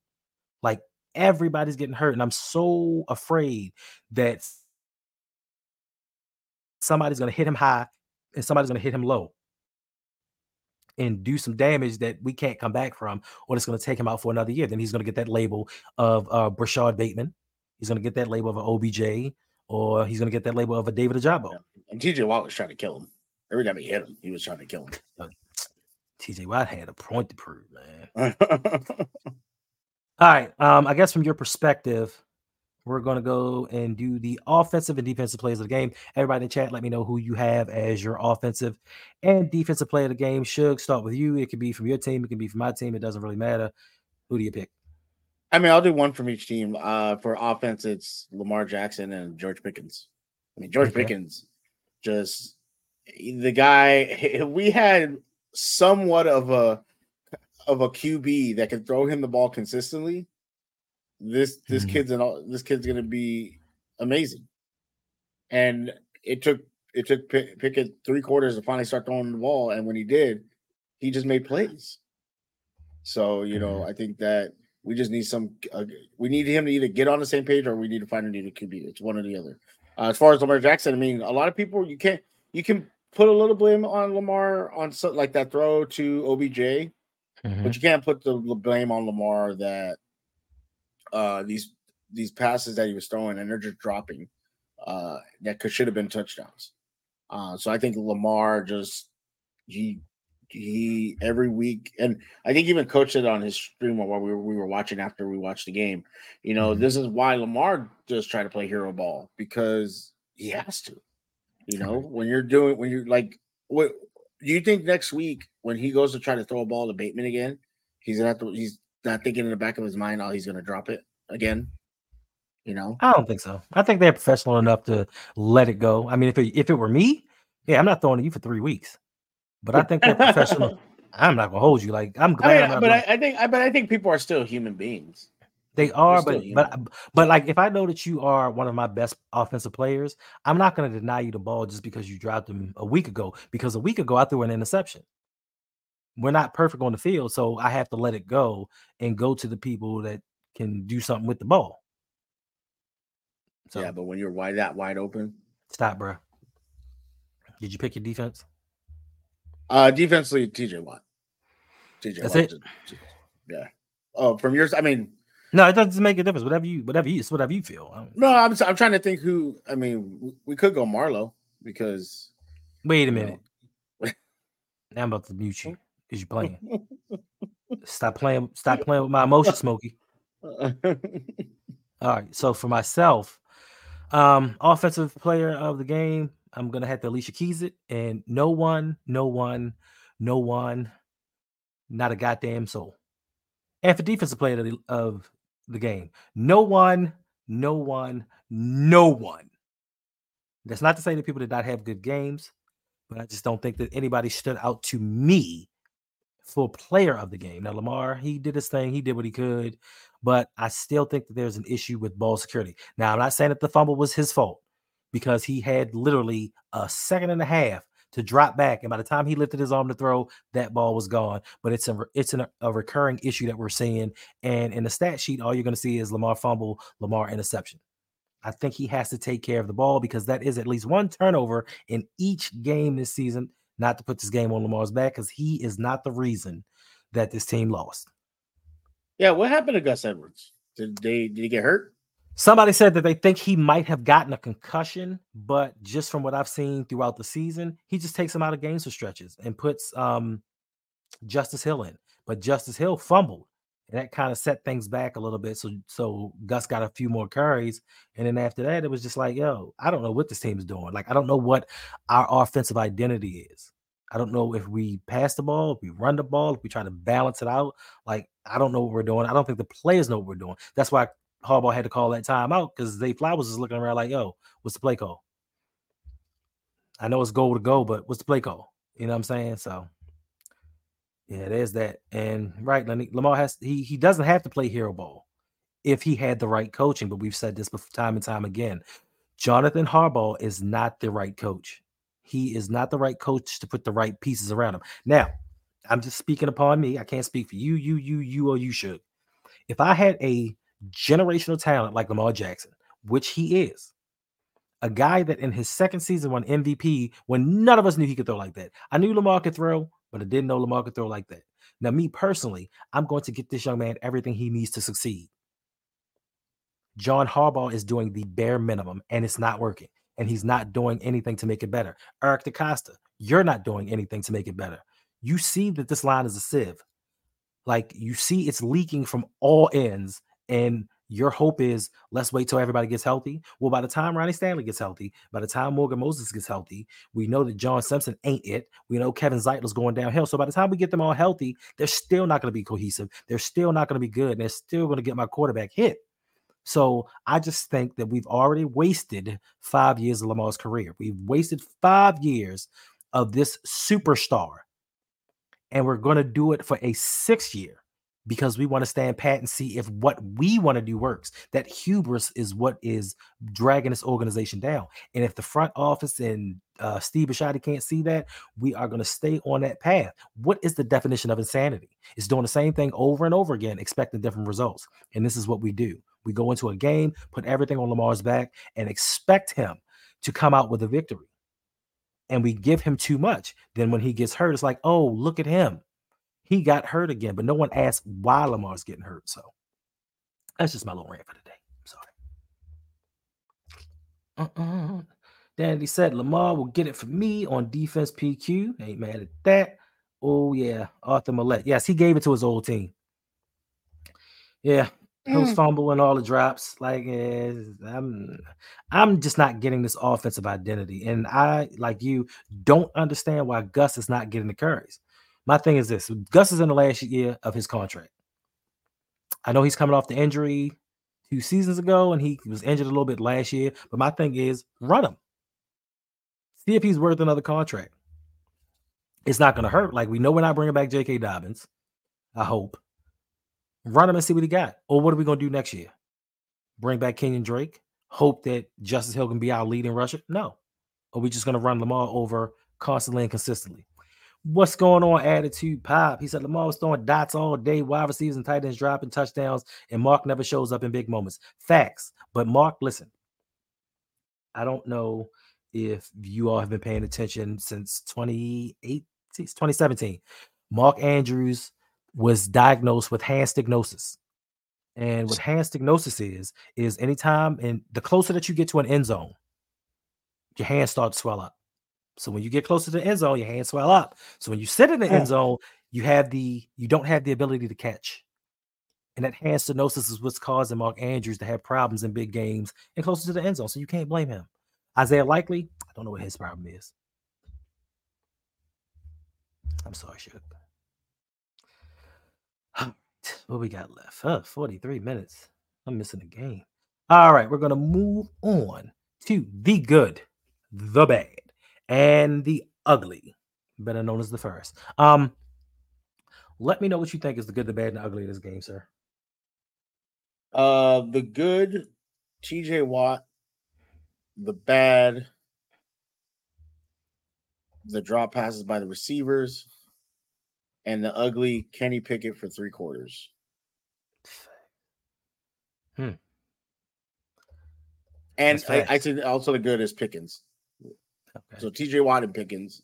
Like everybody's getting hurt, and I'm so afraid that somebody's going to hit him high and somebody's going to hit him low and do some damage that we can't come back from, or it's going to take him out for another year. Then he's going to get that label of uh, Rashod Bateman. He's going to get that label of an OBJ, or he's going to get that label of a David Ojabo. And TJ Watt was trying to kill him. Every time he hit him, he was trying to kill him. TJ Watt had a point to prove, man. All right. Um, I guess from your perspective, we're going to go and do the offensive and defensive plays of the game. Everybody in the chat, let me know who you have as your offensive and defensive play of the game. Should start with you. It could be from your team. It can be from my team. It doesn't really matter. Who do you pick? I mean, I'll do one from each team. Uh, for offense, it's Lamar Jackson and George Pickens. I mean, George Okay. Pickens, just the guy. We had somewhat of a of a QB that could throw him the ball consistently. This this Mhm. kid's an this kid's gonna be amazing. And it took it took Pick- Pickett three quarters to finally start throwing the ball, and when he did, he just made plays. So you know, I think that we just need some. Uh, we need him to either get on the same page or we need to find a new QB. It's one or the other. Uh, as far as Lamar Jackson, I mean, a lot of people you can't you can put a little blame on Lamar on something like that throw to OBJ, Mhm. but you can't put the blame on Lamar that uh these these passes that he was throwing and they're just dropping uh that could should have been touchdowns. Uh so I think Lamar just he he every week and I think even coached it on his stream while we were we were watching after we watched the game. You know, Mhm. this is why Lamar does try to play hero ball because he has to. You know, when you're doing when you're like what do you think next week when he goes to try to throw a ball to Bateman again, he's gonna have to he's not thinking in the back of his mind, oh, he's gonna drop it again. You know? I don't think so. I think they're professional enough to let it go. I mean, if it, if it were me, yeah, I'm not throwing to you for three weeks. But I think they're professional. I'm not gonna hold you. Like I'm I glad. mean, I'm but I, I think I but I think people are still human beings. They are, still but but but like if I know that you are one of my best offensive players, I'm not going to deny you the ball just because you dropped them a week ago. Because a week ago I threw an interception. We're not perfect on the field, so I have to let it go and go to the people that can do something with the ball. So yeah, but when you're wide that wide open. stop, bro. Did you pick your defense? Uh defensively, TJ Watt. TJ That's Watt it? Yeah. Oh, from yours, I mean, No, it doesn't make a difference. Whatever you, whatever you, it's whatever you feel. Don't- no, I'm I'm trying to think who. I mean, we, could go Marlowe because Wait a know, minute. Now I'm about to mute you because you're playing. Stop playing. Stop playing with my emotions, Smokey. All right. So for myself, um, offensive player of the game, I'm gonna have to Alicia Keys it, and no one, no one, no one, not a goddamn soul. And for defensive player of the, of the game, no one, no one, no one. That's not to say that people did not have good games, but I just don't think that anybody stood out to me for player of the game. Now, Lamar, he did his thing, he did what he could, but I still think that there's an issue with ball security. Now, I'm not saying that the fumble was his fault because he had literally a second and a half to drop back, and by the time he lifted his arm to throw, that ball was gone. But it's a it's an, a recurring issue that we're seeing, and in the stat sheet, all you're going to see is Lamar fumble, Lamar interception. I think he has to take care of the ball because that is at least one turnover in each game this season. Not to put this game on Lamar's back because he is not the reason that this team lost. yeah. What happened to Gus Edwards? Did they did he get hurt? Somebody said that they think he might have gotten a concussion, but just from what I've seen throughout the season, he just takes him out of games for stretches and puts um, Justice Hill in. But Justice Hill fumbled, and that kind of set things back a little bit. So so Gus got a few more carries, and then after that, it was just like, yo, I don't know what this team is doing. Like I don't know what our offensive identity is. I don't know if we pass the ball, if we run the ball, if we try to balance it out. Like I don't know what we're doing. I don't think the players know what we're doing. That's why Harbaugh had to call that timeout because they Flowers is looking around like, yo, what's the play call? I know it's goal to go, but what's the play call? You know what I'm saying? So yeah, there's that. And right, Lamar has he he doesn't have to play hero ball if he had the right coaching, but we've said this time and time again. Jonathan Harbaugh is not the right coach. He is not the right coach to put the right pieces around him. Now, I'm just speaking upon me. I can't speak for you, you, you, you, or you should. If I had a generational talent like Lamar Jackson, which he is, a guy that in his second season won MVP when none of us knew he could throw like that. I knew Lamar could throw, but I didn't know Lamar could throw like that. Now, me personally, I'm going to get this young man everything he needs to succeed. John Harbaugh is doing the bare minimum and it's not working. And he's not doing anything to make it better. Eric DeCosta, you're not doing anything to make it better. You see that this line is a sieve. Like you see it's leaking from all ends. And your hope is let's wait till everybody gets healthy. Well, by the time Ronnie Stanley gets healthy, by the time Morgan Moses gets healthy, we know that John Simpson ain't it. We know Kevin Zeitler's going downhill. So by the time we get them all healthy, they're still not going to be cohesive. They're still not going to be good. And they're still going to get my quarterback hit. So I just think that we've already wasted five years of Lamar's career. We've wasted five years of this superstar. And we're going to do it for a sixth year because we want to stand pat and see if what we want to do works. That hubris is what is dragging this organization down. And if the front office and uh, Steve Bisciotti can't see that, we are going to stay on that path. What is the definition of insanity? It's doing the same thing over and over again, expecting different results. And this is what we do. We go into a game, put everything on Lamar's back, and expect him to come out with a victory. And we give him too much. Then when he gets hurt, it's like, oh, look at him he got hurt again, but no one asked why Lamar's getting hurt. So that's just my little rant for today. I'm sorry. Uh-uh. Danny said Lamar will get it for me on defense PQ. Ain't mad at that. Oh, yeah. Arthur Maulet. Yes, he gave it to his old team. Yeah. Those mm. fumble and all the drops. Like eh, I'm I'm just not getting this offensive identity. And I, like you, don't understand why Gus is not getting the carries. My thing is this Gus is in the last year of his contract. I know he's coming off the injury two seasons ago and he was injured a little bit last year, but my thing is run him. See if he's worth another contract. It's not going to hurt. Like we know we're not bringing back J.K. Dobbins. I hope. Run him and see what he got. Or what are we going to do next year? Bring back Kenyon Drake? Hope that Justice Hill can be our leading rusher? No. Are we just going to run Lamar over constantly and consistently? What's going on, attitude pop? He said Lamar was throwing dots all day, wide receivers and tight ends dropping touchdowns, and Mark never shows up in big moments. Facts. But Mark, listen, I don't know if you all have been paying attention since 2018, 2017. Mark Andrews was diagnosed with hand stenosis. And what hand stenosis is, is anytime and the closer that you get to an end zone, your hands start to swell up. So when you get closer to the end zone, your hands swell up. So when you sit in the end zone, you have the you don't have the ability to catch. And that hand stenosis is what's causing Mark Andrews to have problems in big games and closer to the end zone. So you can't blame him. Isaiah Likely, I don't know what his problem is. I'm sorry, Shook. What we got left? Uh, 43 minutes. I'm missing a game. All right, we're gonna move on to the good, the bad, and the ugly, better known as the first. Um, let me know what you think is the good, the bad, and the ugly of this game, sir. Uh, the good, TJ Watt. The bad, the drop passes by the receivers, and the ugly Kenny Pickett for three quarters. Hmm. And I, I think also the good is Pickens. Okay. So TJ Watt and Pickens,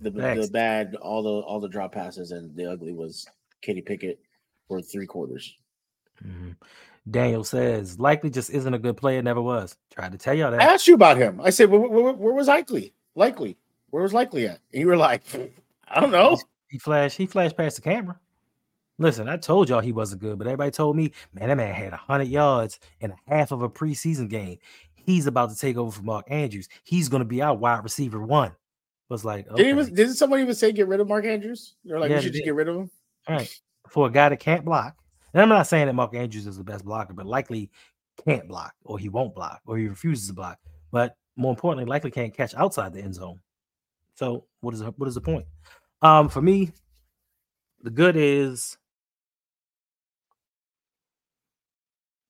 the the bad, all the all the drop passes, and the ugly was Kenny Pickett for three quarters. Mm-hmm. Daniel says likely just isn't a good player, never was. Tried to tell y'all that. I asked you about him. I said, where, where, where was likely? Likely, where was likely at? And you were like, I don't know. He flashed. He flashed past the camera. Listen, I told y'all he wasn't good, but everybody told me, man, that man had hundred yards in a half of a preseason game he's about to take over for Mark Andrews. He's going to be our wide receiver one. Was like, okay. did, did somebody even say get rid of Mark Andrews? They're like, yeah, we should just get rid of him. All right, for a guy that can't block. And I'm not saying that Mark Andrews is the best blocker, but likely can't block, or he won't block, or he refuses to block. But more importantly, likely can't catch outside the end zone. So what is what is the point? Um, for me, the good is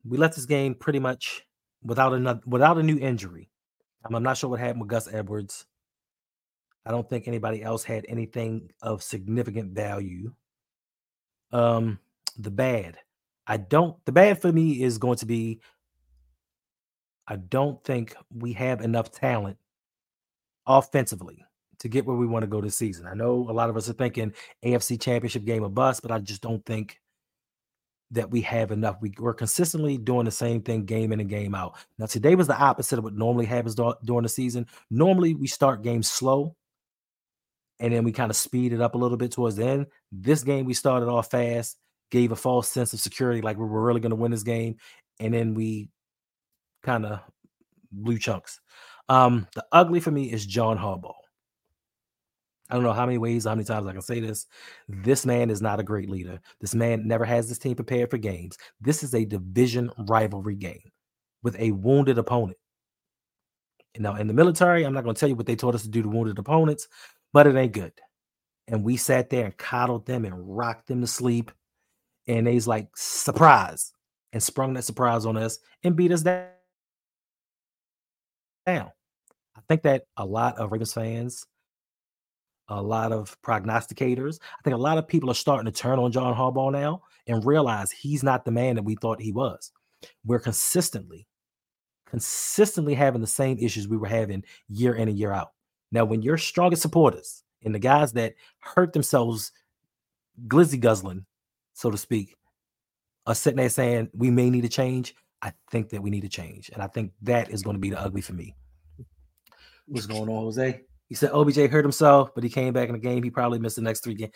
we left this game pretty much without another without a new injury. Um, I'm not sure what happened with Gus Edwards. I don't think anybody else had anything of significant value. Um, the bad. I don't the bad for me is going to be I don't think we have enough talent offensively to get where we want to go this season. I know a lot of us are thinking AFC championship game of bust, but I just don't think that we have enough. We, we're consistently doing the same thing game in and game out. Now, today was the opposite of what normally happens dur- during the season. Normally, we start games slow and then we kind of speed it up a little bit towards the end. This game, we started off fast, gave a false sense of security, like we were really going to win this game. And then we kind of blew chunks. Um, the ugly for me is John Harbaugh. I don't know how many ways, how many times I can say this. This man is not a great leader. This man never has this team prepared for games. This is a division rivalry game with a wounded opponent. Now, in the military, I'm not going to tell you what they told us to do to wounded opponents, but it ain't good. And we sat there and coddled them and rocked them to sleep. And they's like, surprise, and sprung that surprise on us and beat us down. I think that a lot of Ravens fans a lot of prognosticators. I think a lot of people are starting to turn on John Harbaugh now and realize he's not the man that we thought he was. We're consistently, consistently having the same issues we were having year in and year out. Now, when your strongest supporters and the guys that hurt themselves glizzy guzzling, so to speak, are sitting there saying we may need a change, I think that we need a change. And I think that is going to be the ugly for me. What's going on, Jose? He said OBJ hurt himself, but he came back in the game. He probably missed the next three games.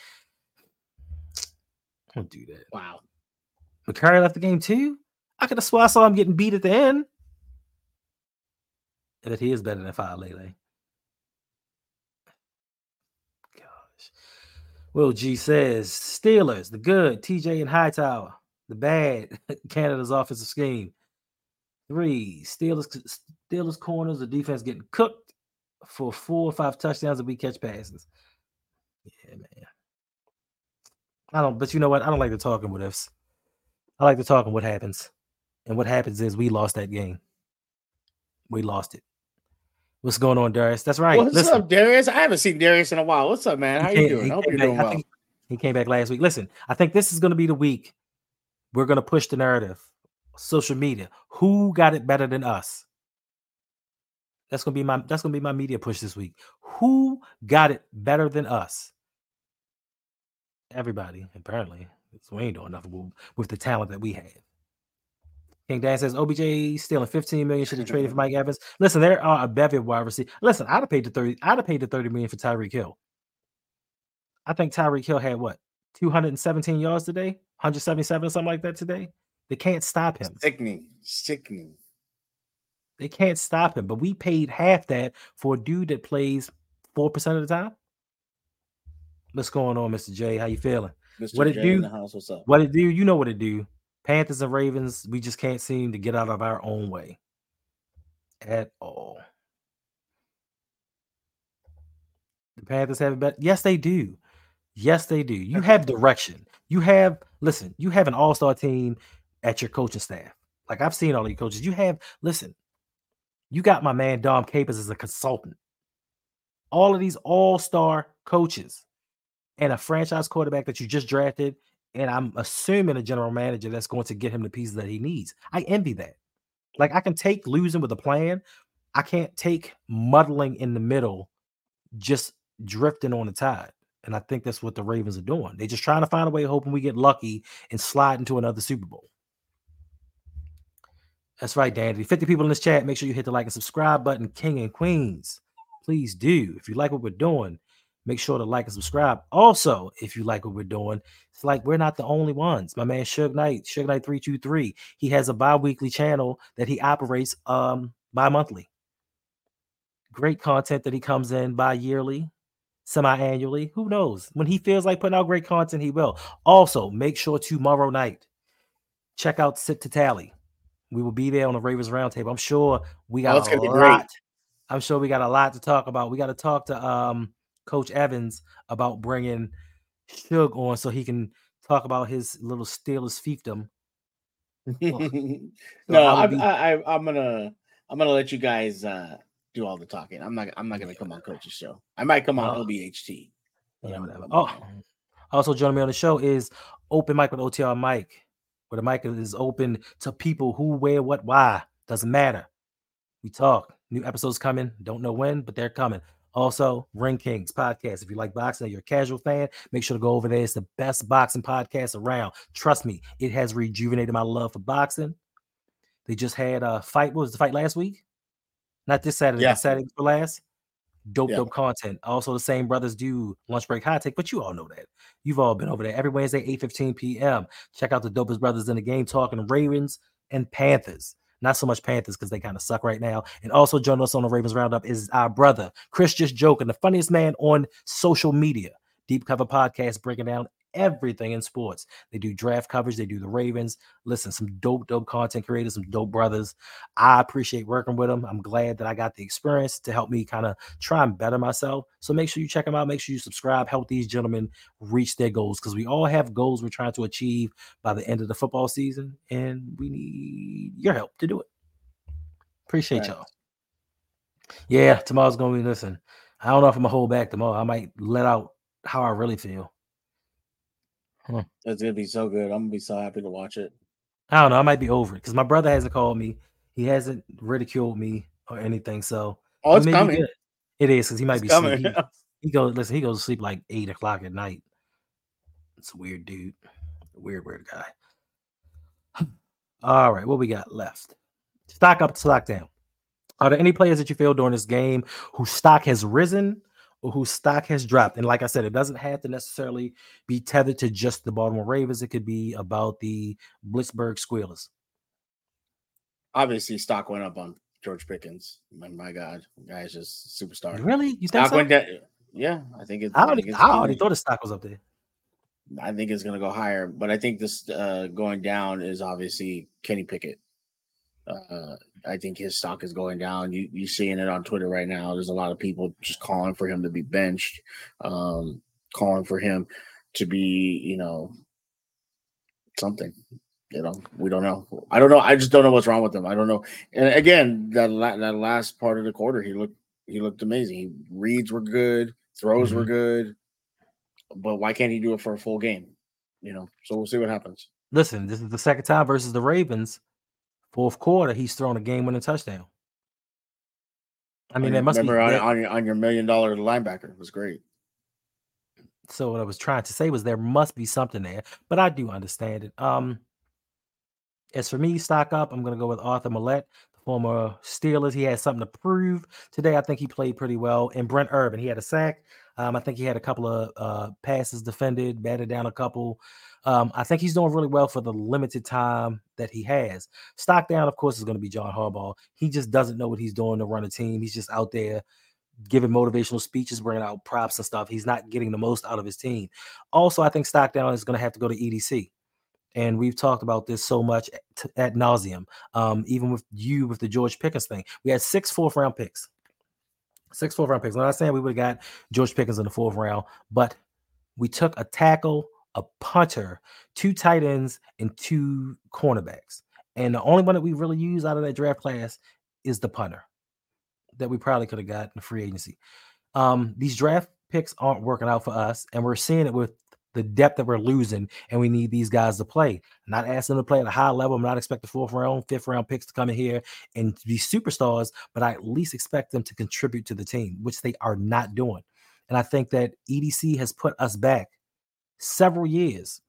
Don't do that. Wow. Mekari left the game too. I could have swore I saw him getting beat at the end. That he is better than Faalele. Gosh. Will G says Steelers, the good, TJ and Hightower, the bad, Canada's offensive scheme. Three, Steelers, Steelers corners, the defense getting cooked for four or five touchdowns and we catch passes. Yeah, man. I don't, but you know what? I don't like to talk in what ifs. I like to talk in what happens. And what happens is we lost that game. We lost it. What's going on, Darius? That's right. What's Listen, up, Darius? I haven't seen Darius in a while. What's up, man? How you doing? he I hope you're back- doing well. he came back last week. Listen, I think this is going to be the week we're going to push the narrative. Social media. Who got it better than us? That's gonna be my that's gonna be my media push this week. Who got it better than us? Everybody, apparently. So we ain't doing nothing with, with the talent that we have. King Dan says OBJ stealing 15 million should have traded for Mike Evans. Listen, there are a bevy of wide receivers. Listen, I'd have paid the 30, I'd have paid the 30 million for Tyreek Hill. I think Tyreek Hill had what 217 yards today, 177 or something like that today. They can't stop him. Sickening. Sickening. They can't stop him. But we paid half that for a dude that plays four percent of the time. What's going on, Mr. J? How you feeling? Mr. What it J do? in the house. What's up? What it do? You know what it do. Panthers and Ravens, we just can't seem to get out of our own way at all. The Panthers have it better. Yes, they do. Yes, they do. You have direction. You have listen. You have an all-star team at your coaching staff. Like I've seen all your coaches. You have listen. You got my man Dom Capers as a consultant. All of these all-star coaches and a franchise quarterback that you just drafted, and I'm assuming a general manager that's going to get him the pieces that he needs. I envy that. Like I can take losing with a plan. I can't take muddling in the middle, just drifting on the tide. And I think that's what the Ravens are doing. They're just trying to find a way, hoping we get lucky and slide into another Super Bowl. That's right, Dandy. 50 people in this chat. Make sure you hit the like and subscribe button, King and Queens. Please do. If you like what we're doing, make sure to like and subscribe. Also, if you like what we're doing, it's like we're not the only ones. My man Suge Knight, Suge Knight 323, he has a bi-weekly channel that he operates um bi-monthly. Great content that he comes in bi-yearly, semi-annually. Who knows? When he feels like putting out great content, he will. Also, make sure tomorrow night check out Sit to Tally. We will be there on the Ravens Roundtable. I'm sure we got Oh, a lot. I'm sure we got a lot to talk about. We got to talk to um Coach Evans about bringing Suge on so he can talk about his little Steelers fiefdom. no, I'm, be- I, I, I'm gonna I'm gonna let you guys uh, do all the talking. I'm not I'm not gonna come on Coach's show. I might come on Oh. OBHT. Yeah, whatever. Oh, also joining me on the show is Open Mic with OTR Mike, where the mic is open to people who, where, what, why. Doesn't matter. We talk. New episodes coming. Don't know when, but they're coming. Also, Ring Kings podcast. If you like boxing, or you're a casual fan, make sure to go over there. It's the best boxing podcast around. Trust me, it has rejuvenated my love for boxing. They just had a fight. What was the fight last week? Not this Saturday, Yeah. Saturday before last. Dope, Yeah. dope content. Also, the same brothers do lunch break hot take, but you all know that. You've all been over there every Wednesday, 8 15 p.m. Check out the dopest brothers in the game talking Ravens and Panthers. Not so much Panthers because they kind of suck right now. And also joining us on the Ravens Roundup is our brother, Chris Just Joking, the funniest man on social media. Deep Cover Podcast breaking down everything in sports. They do draft coverage, they do the Ravens. Listen, some dope, dope content creators, some dope brothers. I appreciate working with them. I'm glad that I got the experience to help me kind of try and better myself. So make sure you check them out. Make sure you subscribe. Help these gentlemen reach their goals because we all have goals we're trying to achieve by the end of the football season, and we need your help to do it. Appreciate Right. y'all. Yeah, tomorrow's gonna be listen. I don't know if I'm gonna hold back tomorrow. I might let out how I really feel. It's gonna be so good. I'm gonna be so happy to watch it. I don't know. I might be over it because my brother hasn't called me. He hasn't ridiculed me or anything. So Oh, it's it may be coming. It is because he might It's be coming. He, he goes listen. He goes to sleep like eight o'clock at night. It's a weird dude. Weird, weird guy. All right, what we got left? Stock up, stock down. Are there any players that you feel during this game whose stock has risen whose stock has dropped? And like I said, it doesn't have to necessarily be tethered to just the Baltimore Ravens. It could be about the Blitzburg Squealers. Obviously, stock went up on George Pickens. My, my God, guy's just superstar. Really? You think Stock so? went down. Yeah, I think it's. I already, it's I already thought the stock was up there. I think it's going to go higher, but I think this uh, going down is obviously Kenny Pickett. Uh, I think his stock is going down. You you seeing it on Twitter right now. There's a lot of people just calling for him to be benched, um, calling for him to be, you know, something. You know, we don't know. I don't know. I just don't know what's wrong with him. I don't know. And again, that la- that last part of the quarter, he looked he looked amazing. He reads were good, throws were good, but why can't he do it for a full game? You know, so we'll see what happens. Listen, this is the second time versus the Ravens. Fourth quarter, he's thrown a game-winning touchdown. I mean, On that must be. remember on, that- on your on your million dollar linebacker it was great. so what I was trying to say was there must be something there, but I do understand it. Um, as for me, stock up, I'm going to go with Arthur Maulet, the former Steelers. He has something to prove today. I think he played pretty well. And Brent Urban, he had a sack. Um, I think he had a couple of uh, passes defended, batted down a couple. Um, I think he's doing really well for the limited time that he has. Stock down, of course, is going to be John Harbaugh. He just doesn't know what he's doing to run a team. He's just out there giving motivational speeches, bringing out props and stuff. He's not getting the most out of his team. Also, I think Stockdown is going to have to go to EDC. And we've talked about this so much at, at nauseum. Um, even with you with the George Pickens thing, we had six fourth round picks. Six fourth round picks. I'm not saying we would have got George Pickens in the fourth round, but we took a tackle, a punter, two tight ends, and two cornerbacks. And the only one that we really use out of that draft class is the punter that we probably could have got in free agency. Um, these draft picks aren't working out for us, and we're seeing it with the depth that we're losing, and we need these guys to play. I'm not asking them to play at a high level. I'm not expecting fourth round, fifth round picks to come in here and be superstars, but I at least expect them to contribute to the team, which they are not doing. And I think that EDC has put us back several years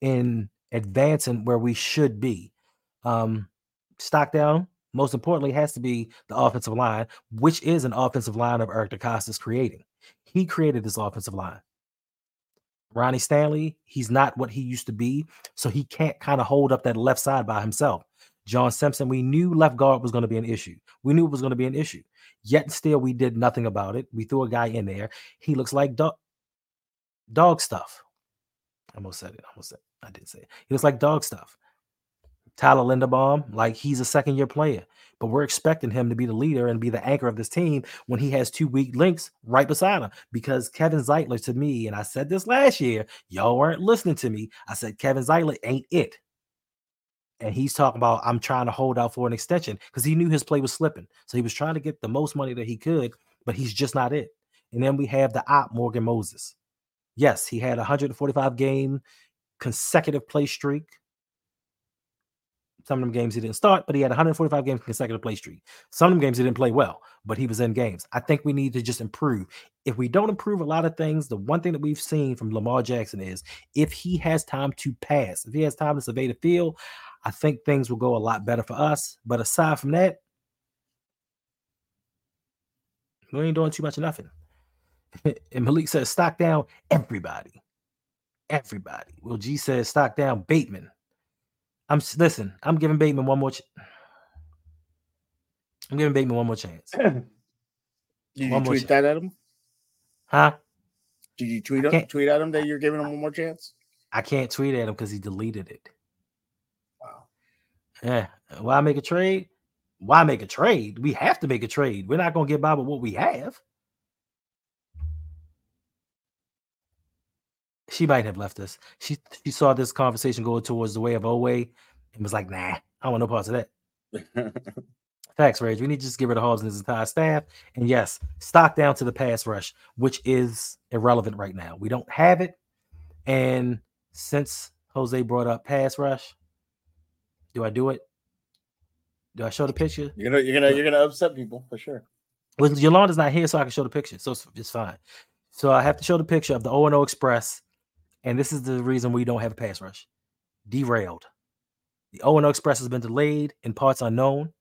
in advancing where we should be. Um, stock down, most importantly, has to be the offensive line, which is an offensive line of Eric DeCosta's creating. He created this offensive line. Ronnie Stanley, he's not what he used to be, so he can't kind of hold up that left side by himself. John Simpson, we knew left guard was going to be an issue. We knew it was going to be an issue. Yet still, we did nothing about it. We threw a guy in there. He looks like dog, dog stuff. Almost said it. Almost said I didn't say it. He looks like dog stuff. Tyler Linderbaum, like he's a second year player, but we're expecting him to be the leader and be the anchor of this team when he has two weak links right beside him. Because Kevin Zeitler, to me, and I said this last year, y'all weren't listening to me. I said Kevin Zeitler ain't it. And he's talking about I'm trying to hold out for an extension because he knew his play was slipping. So he was trying to get the most money that he could, but he's just not it. And then we have the op Morgan Moses. Yes, he had a 145 game consecutive play streak. Some of them games he didn't start, but he had 145 games consecutive play streak. Some of them games he didn't play well, but he was in games. I think we need to just improve. If we don't improve a lot of things, the one thing that we've seen from Lamar Jackson is if he has time to pass, if he has time to survey the field, I think things will go a lot better for us. But aside from that, we ain't doing too much of nothing. And Malik says, stock down everybody. Everybody. Well, G says, stock down Bateman. I'm listen. I'm giving Bateman one more. Ch- I'm giving Bateman one more chance. Did you One tweet that at him? Huh? Did you tweet him, tweet at him that you're giving him one more chance? I can't tweet at him because he deleted it. Wow. Yeah. Why make a trade? Why make a trade? We have to make a trade. We're not gonna get by with what we have. She might have left us. She she saw this conversation go towards the way of Oweh and was like, nah, I want no parts of that. Facts, Rage. We need to just get rid of Hobbs and his entire staff. And yes, stock down to the pass rush, which is irrelevant right now. We don't have it. And since Jose brought up pass rush, do I do it? Do I show the picture? you're gonna you're gonna you're gonna upset people for sure. Well, Yolanda's not here, so I can show the picture. So it's, it's fine. So I have to show the picture of the O and O Express, and this is the reason we don't have a pass rush. Derailed. The O and O Express has been delayed in parts unknown.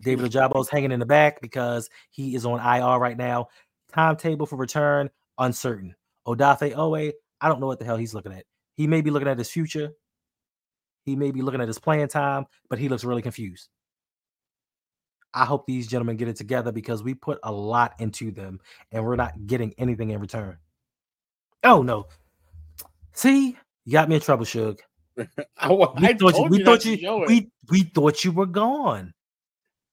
David mm-hmm. Ojabo's hanging in the back because he is on IR right now. Timetable for return uncertain. Odafe Oweh, I don't know what the hell he's looking at. He may be looking at his future. He may be looking at his playing time, but he looks really confused. I hope these gentlemen get it together because we put a lot into them and we're not getting anything in return. Oh no. See, you got me in trouble, Suge. I, oh, We I thought you, we thought you, we, we thought you were gone.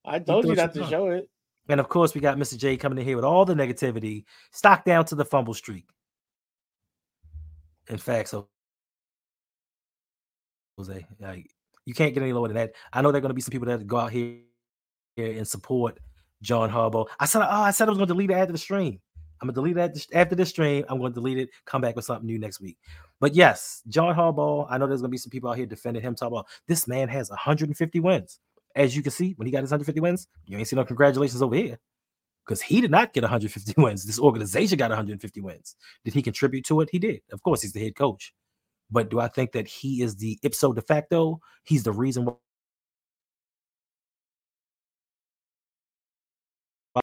I told you not to were. show it. And of course, we got Mr. J coming in here with all the negativity, stock down to the fumble streak. In fact, so Jose, like you can't get any lower than that. I know there are going to be some people that go out here and support John Harbaugh. I said, oh, I said I was going to delete it after the stream. I'm gonna delete that after this stream. I'm to delete it. Come back with something new next week. But yes, John Harbaugh. I know there's to be some people out here defending him. Talking about this man has 150 wins. As you can see, when he got his 150 wins, you ain't see no congratulations over here because he did not get 150 wins. This organization got 150 wins. Did he contribute to it? He did. Of course, he's the head coach. But do I think that he is the ipso de facto? He's the reason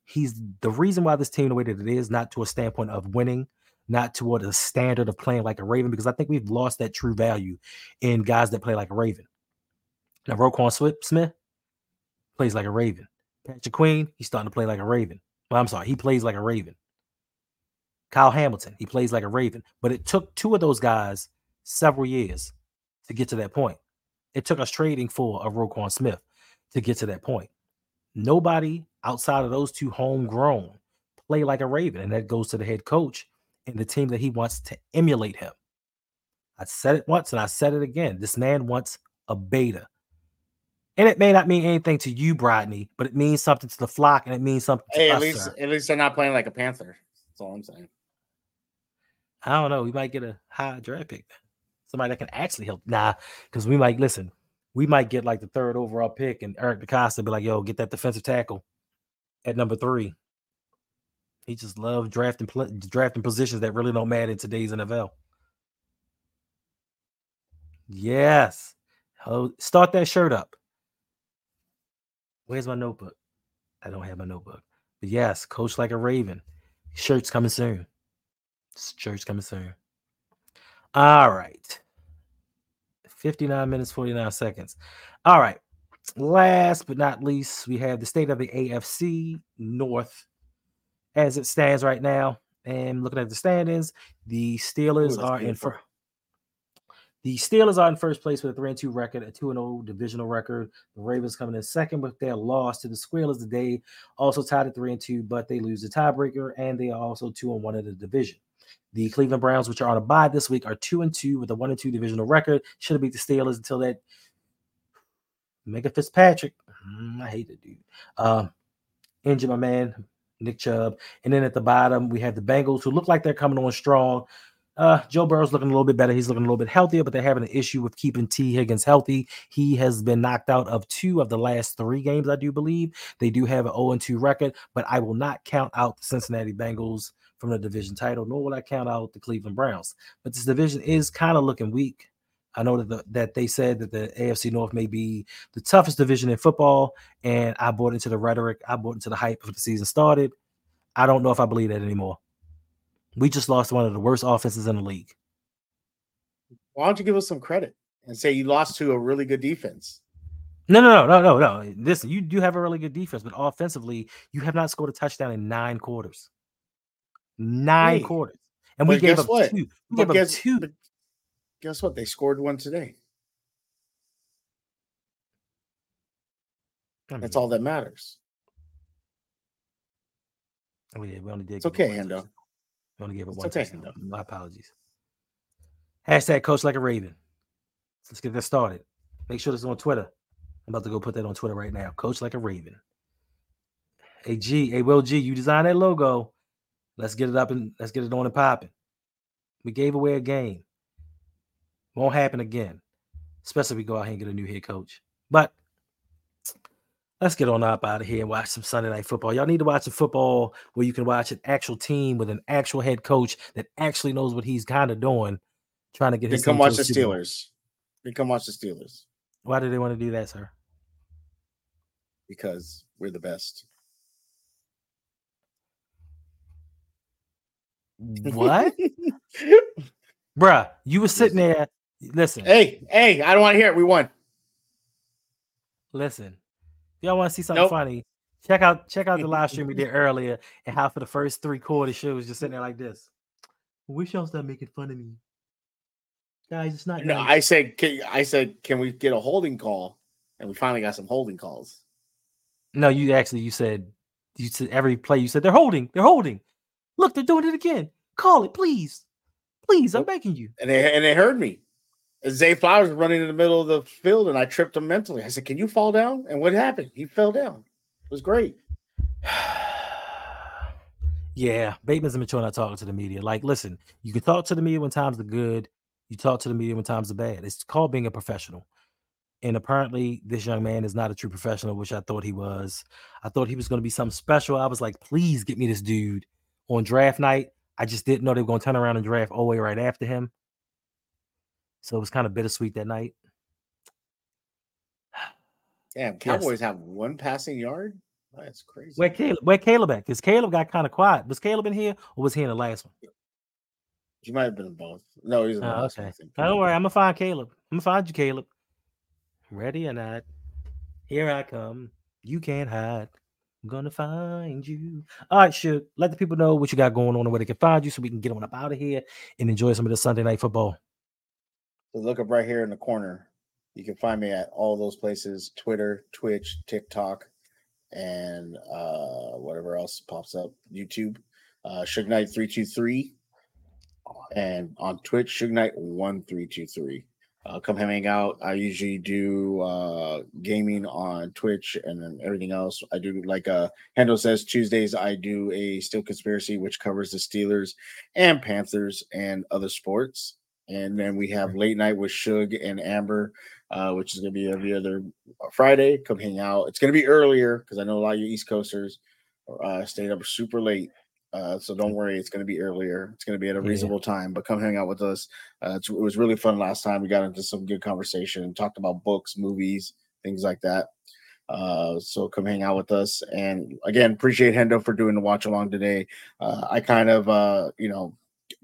He's the reason why this team the way that it is, not to a standpoint of winning, not toward a standard of playing like a Raven, because I think we've lost that true value in guys that play like a Raven. Now, Roquan Smith plays like a Raven. Patrick Queen, he's starting to play like a Raven. Well, I'm sorry, he plays like a Raven. Kyle Hamilton, he plays like a Raven. But it took two of those guys several years to get to that point. It took us trading for a Roquan Smith to get to that point. Nobody outside of those two homegrown play like a Raven, and that goes to the head coach and the team that he wants to emulate him. I said it once and I said it again. This man wants a beta. And it may not mean anything to you, Brodney, but it means something to the flock and it means something to Hey, us. at least sir. at least they're not playing like a panther. That's all I'm saying. I don't know. We might get a high draft pick. Somebody that can actually help. Nah, because we might listen. We might get like the third overall pick, and Eric DeCosta be like, "Yo, get that defensive tackle at number three. He just loves drafting drafting positions that really don't matter in today's NFL. Yes. Start that shirt up. Where's my notebook? I don't have my notebook. But yes, coach like a Raven. Shirt's coming soon. Shirt's coming soon. All right. 59 minutes, 49 seconds. All right. Last but not least, we have the state of the AFC North as it stands right now. And looking at the standings, the Steelers that's are in beautiful. for The Steelers are in first place with a 3 and 2 record, a 2 and 0 divisional record. The Ravens coming in second with their loss to the Squealers today, also tied at 3 and 2, but they lose the tiebreaker, and they are also 2 and 1 in the division. The Cleveland Browns, which are on a bye this week, are 2 and 2 with a 1 and 2 divisional record. Should have beat the Steelers until that Minkah Fitzpatrick. mm, I hate that dude. Um, injured my man, Nick Chubb. And then at the bottom, we have the Bengals who look like they're coming on strong. Uh, Joe Burrow's looking a little bit better. He's looking a little bit healthier, but they're having an issue with keeping Tee Higgins healthy. He has been knocked out of two of the last three games, I do believe. They do have an 0 2 record, but I will not count out the Cincinnati Bengals from the division title, nor will I count out the Cleveland Browns. But this division is kind of looking weak. I know that the, that they said that the AFC North may be the toughest division in football, and I bought into the rhetoric. I bought into the hype before the season started. I don't know if I believe that anymore. We just lost one of the worst offenses in the league. Why don't you give us some credit and say you lost to a really good defense? No, no, no, no, no, no. Listen, you do have a really good defense, but offensively, you have not scored a touchdown in nine quarters. Nine Wait, quarters, and we but gave guess up what? two. We But gave up guess, two. Guess what? They scored one today. I mean, That's all that matters. Oh, we did. We only did. It's okay, one Hendo. We only gave It's one okay, touchdown. Hendo. My apologies. Hashtag coach like a raven. Let's get that started. Make sure this is on Twitter. I'm about to go put that on Twitter right now. Coach like a raven. Hey G, hey Will G, you designed that logo. Let's get it up and let's get it on and popping. We gave away a game. Won't happen again. Especially if we go out here and get a new head coach. But let's get on up out of here and watch some Sunday night football. Y'all need to watch some football where you can watch an actual team with an actual head coach that actually knows what he's kind of doing, trying to get Then his come watch the. Steelers. Then come watch the Steelers Why do they want to do that, sir? because we're the best. What? Bruh, you were sitting there. Listen, hey, hey, I don't want to hear it. We won. listen. Y'all want to see something Nope. funny, check out check out the live stream we did earlier and how for the first three quarters she was just sitting there like this. Wish y'all stop making fun of me. Guys, it's not No, nice. I said, can, I said, can we get a holding call? And we finally got some holding calls. No, you actually you said you said every play you said they're holding, they're holding. Look, they're doing it again. Call it, please. Please, I'm begging you. And they and they heard me. Zay Flowers was running in the middle of the field, and I tripped him mentally. I said, "Can you fall down?" And what happened? He fell down. It was great. yeah, Bateman's immature not talking to the media. Like, listen, you can talk to the media when times are good. You talk to the media when times are bad. It's called being a professional. And apparently, this young man is not a true professional, which I thought he was. I thought he was going to be something special. I was like, please get me this dude on draft night. I just didn't know they were going to turn around and draft Oweh right after him. So it was kind of bittersweet that night. Damn, Cowboys have one passing yard. That's crazy. Where Caleb? Where Caleb at? Because Caleb got kind of quiet. Was Caleb in here or was he in the last one? You might have been in both. No, he's in the Oh, last okay. Think. Don't worry, I'm gonna find Caleb. I'm gonna find you, Caleb. Ready or not, here I come. You can't hide. I'm gonna find you. All right, shoot. Let the people know what you got going on and where they can find you, so we can get on up out of here and enjoy some of the Sunday night football. So look up right here in the corner. You can find me at all those places: Twitter, Twitch, TikTok, and uh, whatever else pops up. YouTube, uh, Suge Knight three two three, and on Twitch, Suge Knight one three two three. Uh, come hang out. I usually do uh, gaming on Twitch and then everything else. I do like uh, Handle says Tuesdays. I do a Steel Conspiracy, which covers the Steelers and Panthers and other sports. And then we have late night with Suge and Amber, uh, which is going to be every other Friday. Come hang out. It's going to be earlier because I know a lot of you East Coasters uh, stayed up super late. Uh, so don't worry, it's going to be earlier. It's going to be at a Yeah. reasonable time. But come hang out with us. Uh, it's, it was really fun last time. We got into some good conversation and talked about books, movies, things like that. Uh, so come hang out with us. And again, appreciate Hendo for doing the watch along today. Uh, I kind of, uh, you know,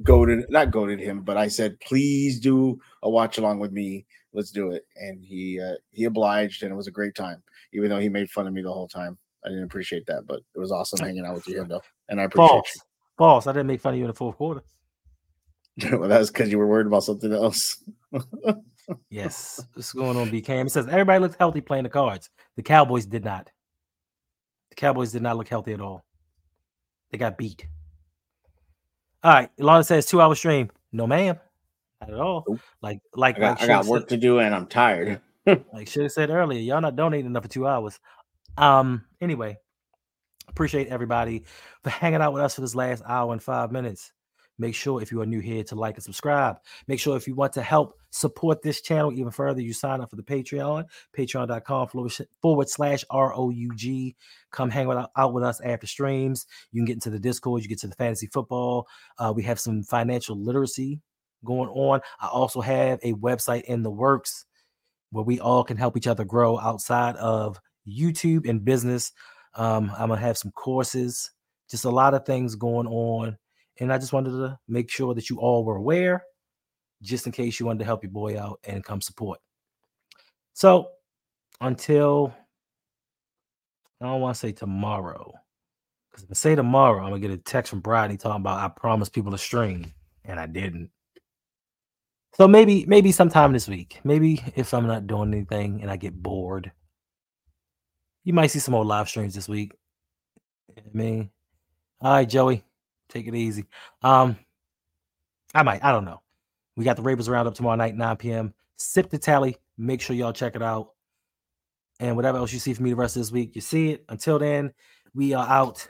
goaded, not goaded him, but I said, please do a watch along with me. Let's do it. And he uh, he obliged, and it was a great time. Even though he made fun of me the whole time, I didn't appreciate that, but it was awesome hanging out with you, Hendo. And I appreciate False, false. I didn't make fun of you in the fourth quarter. you. well, that's because you were worried about something else. Yes, what's going on, B Cam? It says everybody looked healthy playing the cards. The Cowboys did not. The Cowboys did not look healthy at all. They got beat. All right, Ilana says two hour stream. No, ma'am, not at all. Nope. Like, like, I got, like I got work said- to do and I'm tired. like should have said earlier, y'all not donating enough for two hours. Um, anyway, appreciate everybody for hanging out with us for this last hour and five minutes. Make sure if you are new here to like and subscribe. Make sure if you want to help support this channel even further, you sign up for the Patreon, patreon.com forward slash ROUG. Come hang out with us after streams. You can get into the Discord, you get to the fantasy football. Uh, we have some financial literacy going on. I also have a website in the works where we all can help each other grow outside of YouTube and business. Um, I'm gonna have some courses, just a lot of things going on, and I just wanted to make sure that you all were aware, just in case you wanted to help your boy out and come support. So until I don't want to say tomorrow, because if I say tomorrow, I'm gonna get a text from Bradley talking about I promised people a stream, and I didn't. So maybe maybe sometime this week. Maybe if I'm not doing anything and I get bored, you might see some more live streams this week. I mean, all right, Joey, take it easy. Um, I might. I don't know. We got the Ravens roundup tomorrow night, 9 p.m. Sip the tally. Make sure y'all check it out. And whatever else you see from me the rest of this week, you see it. Until then, we are out.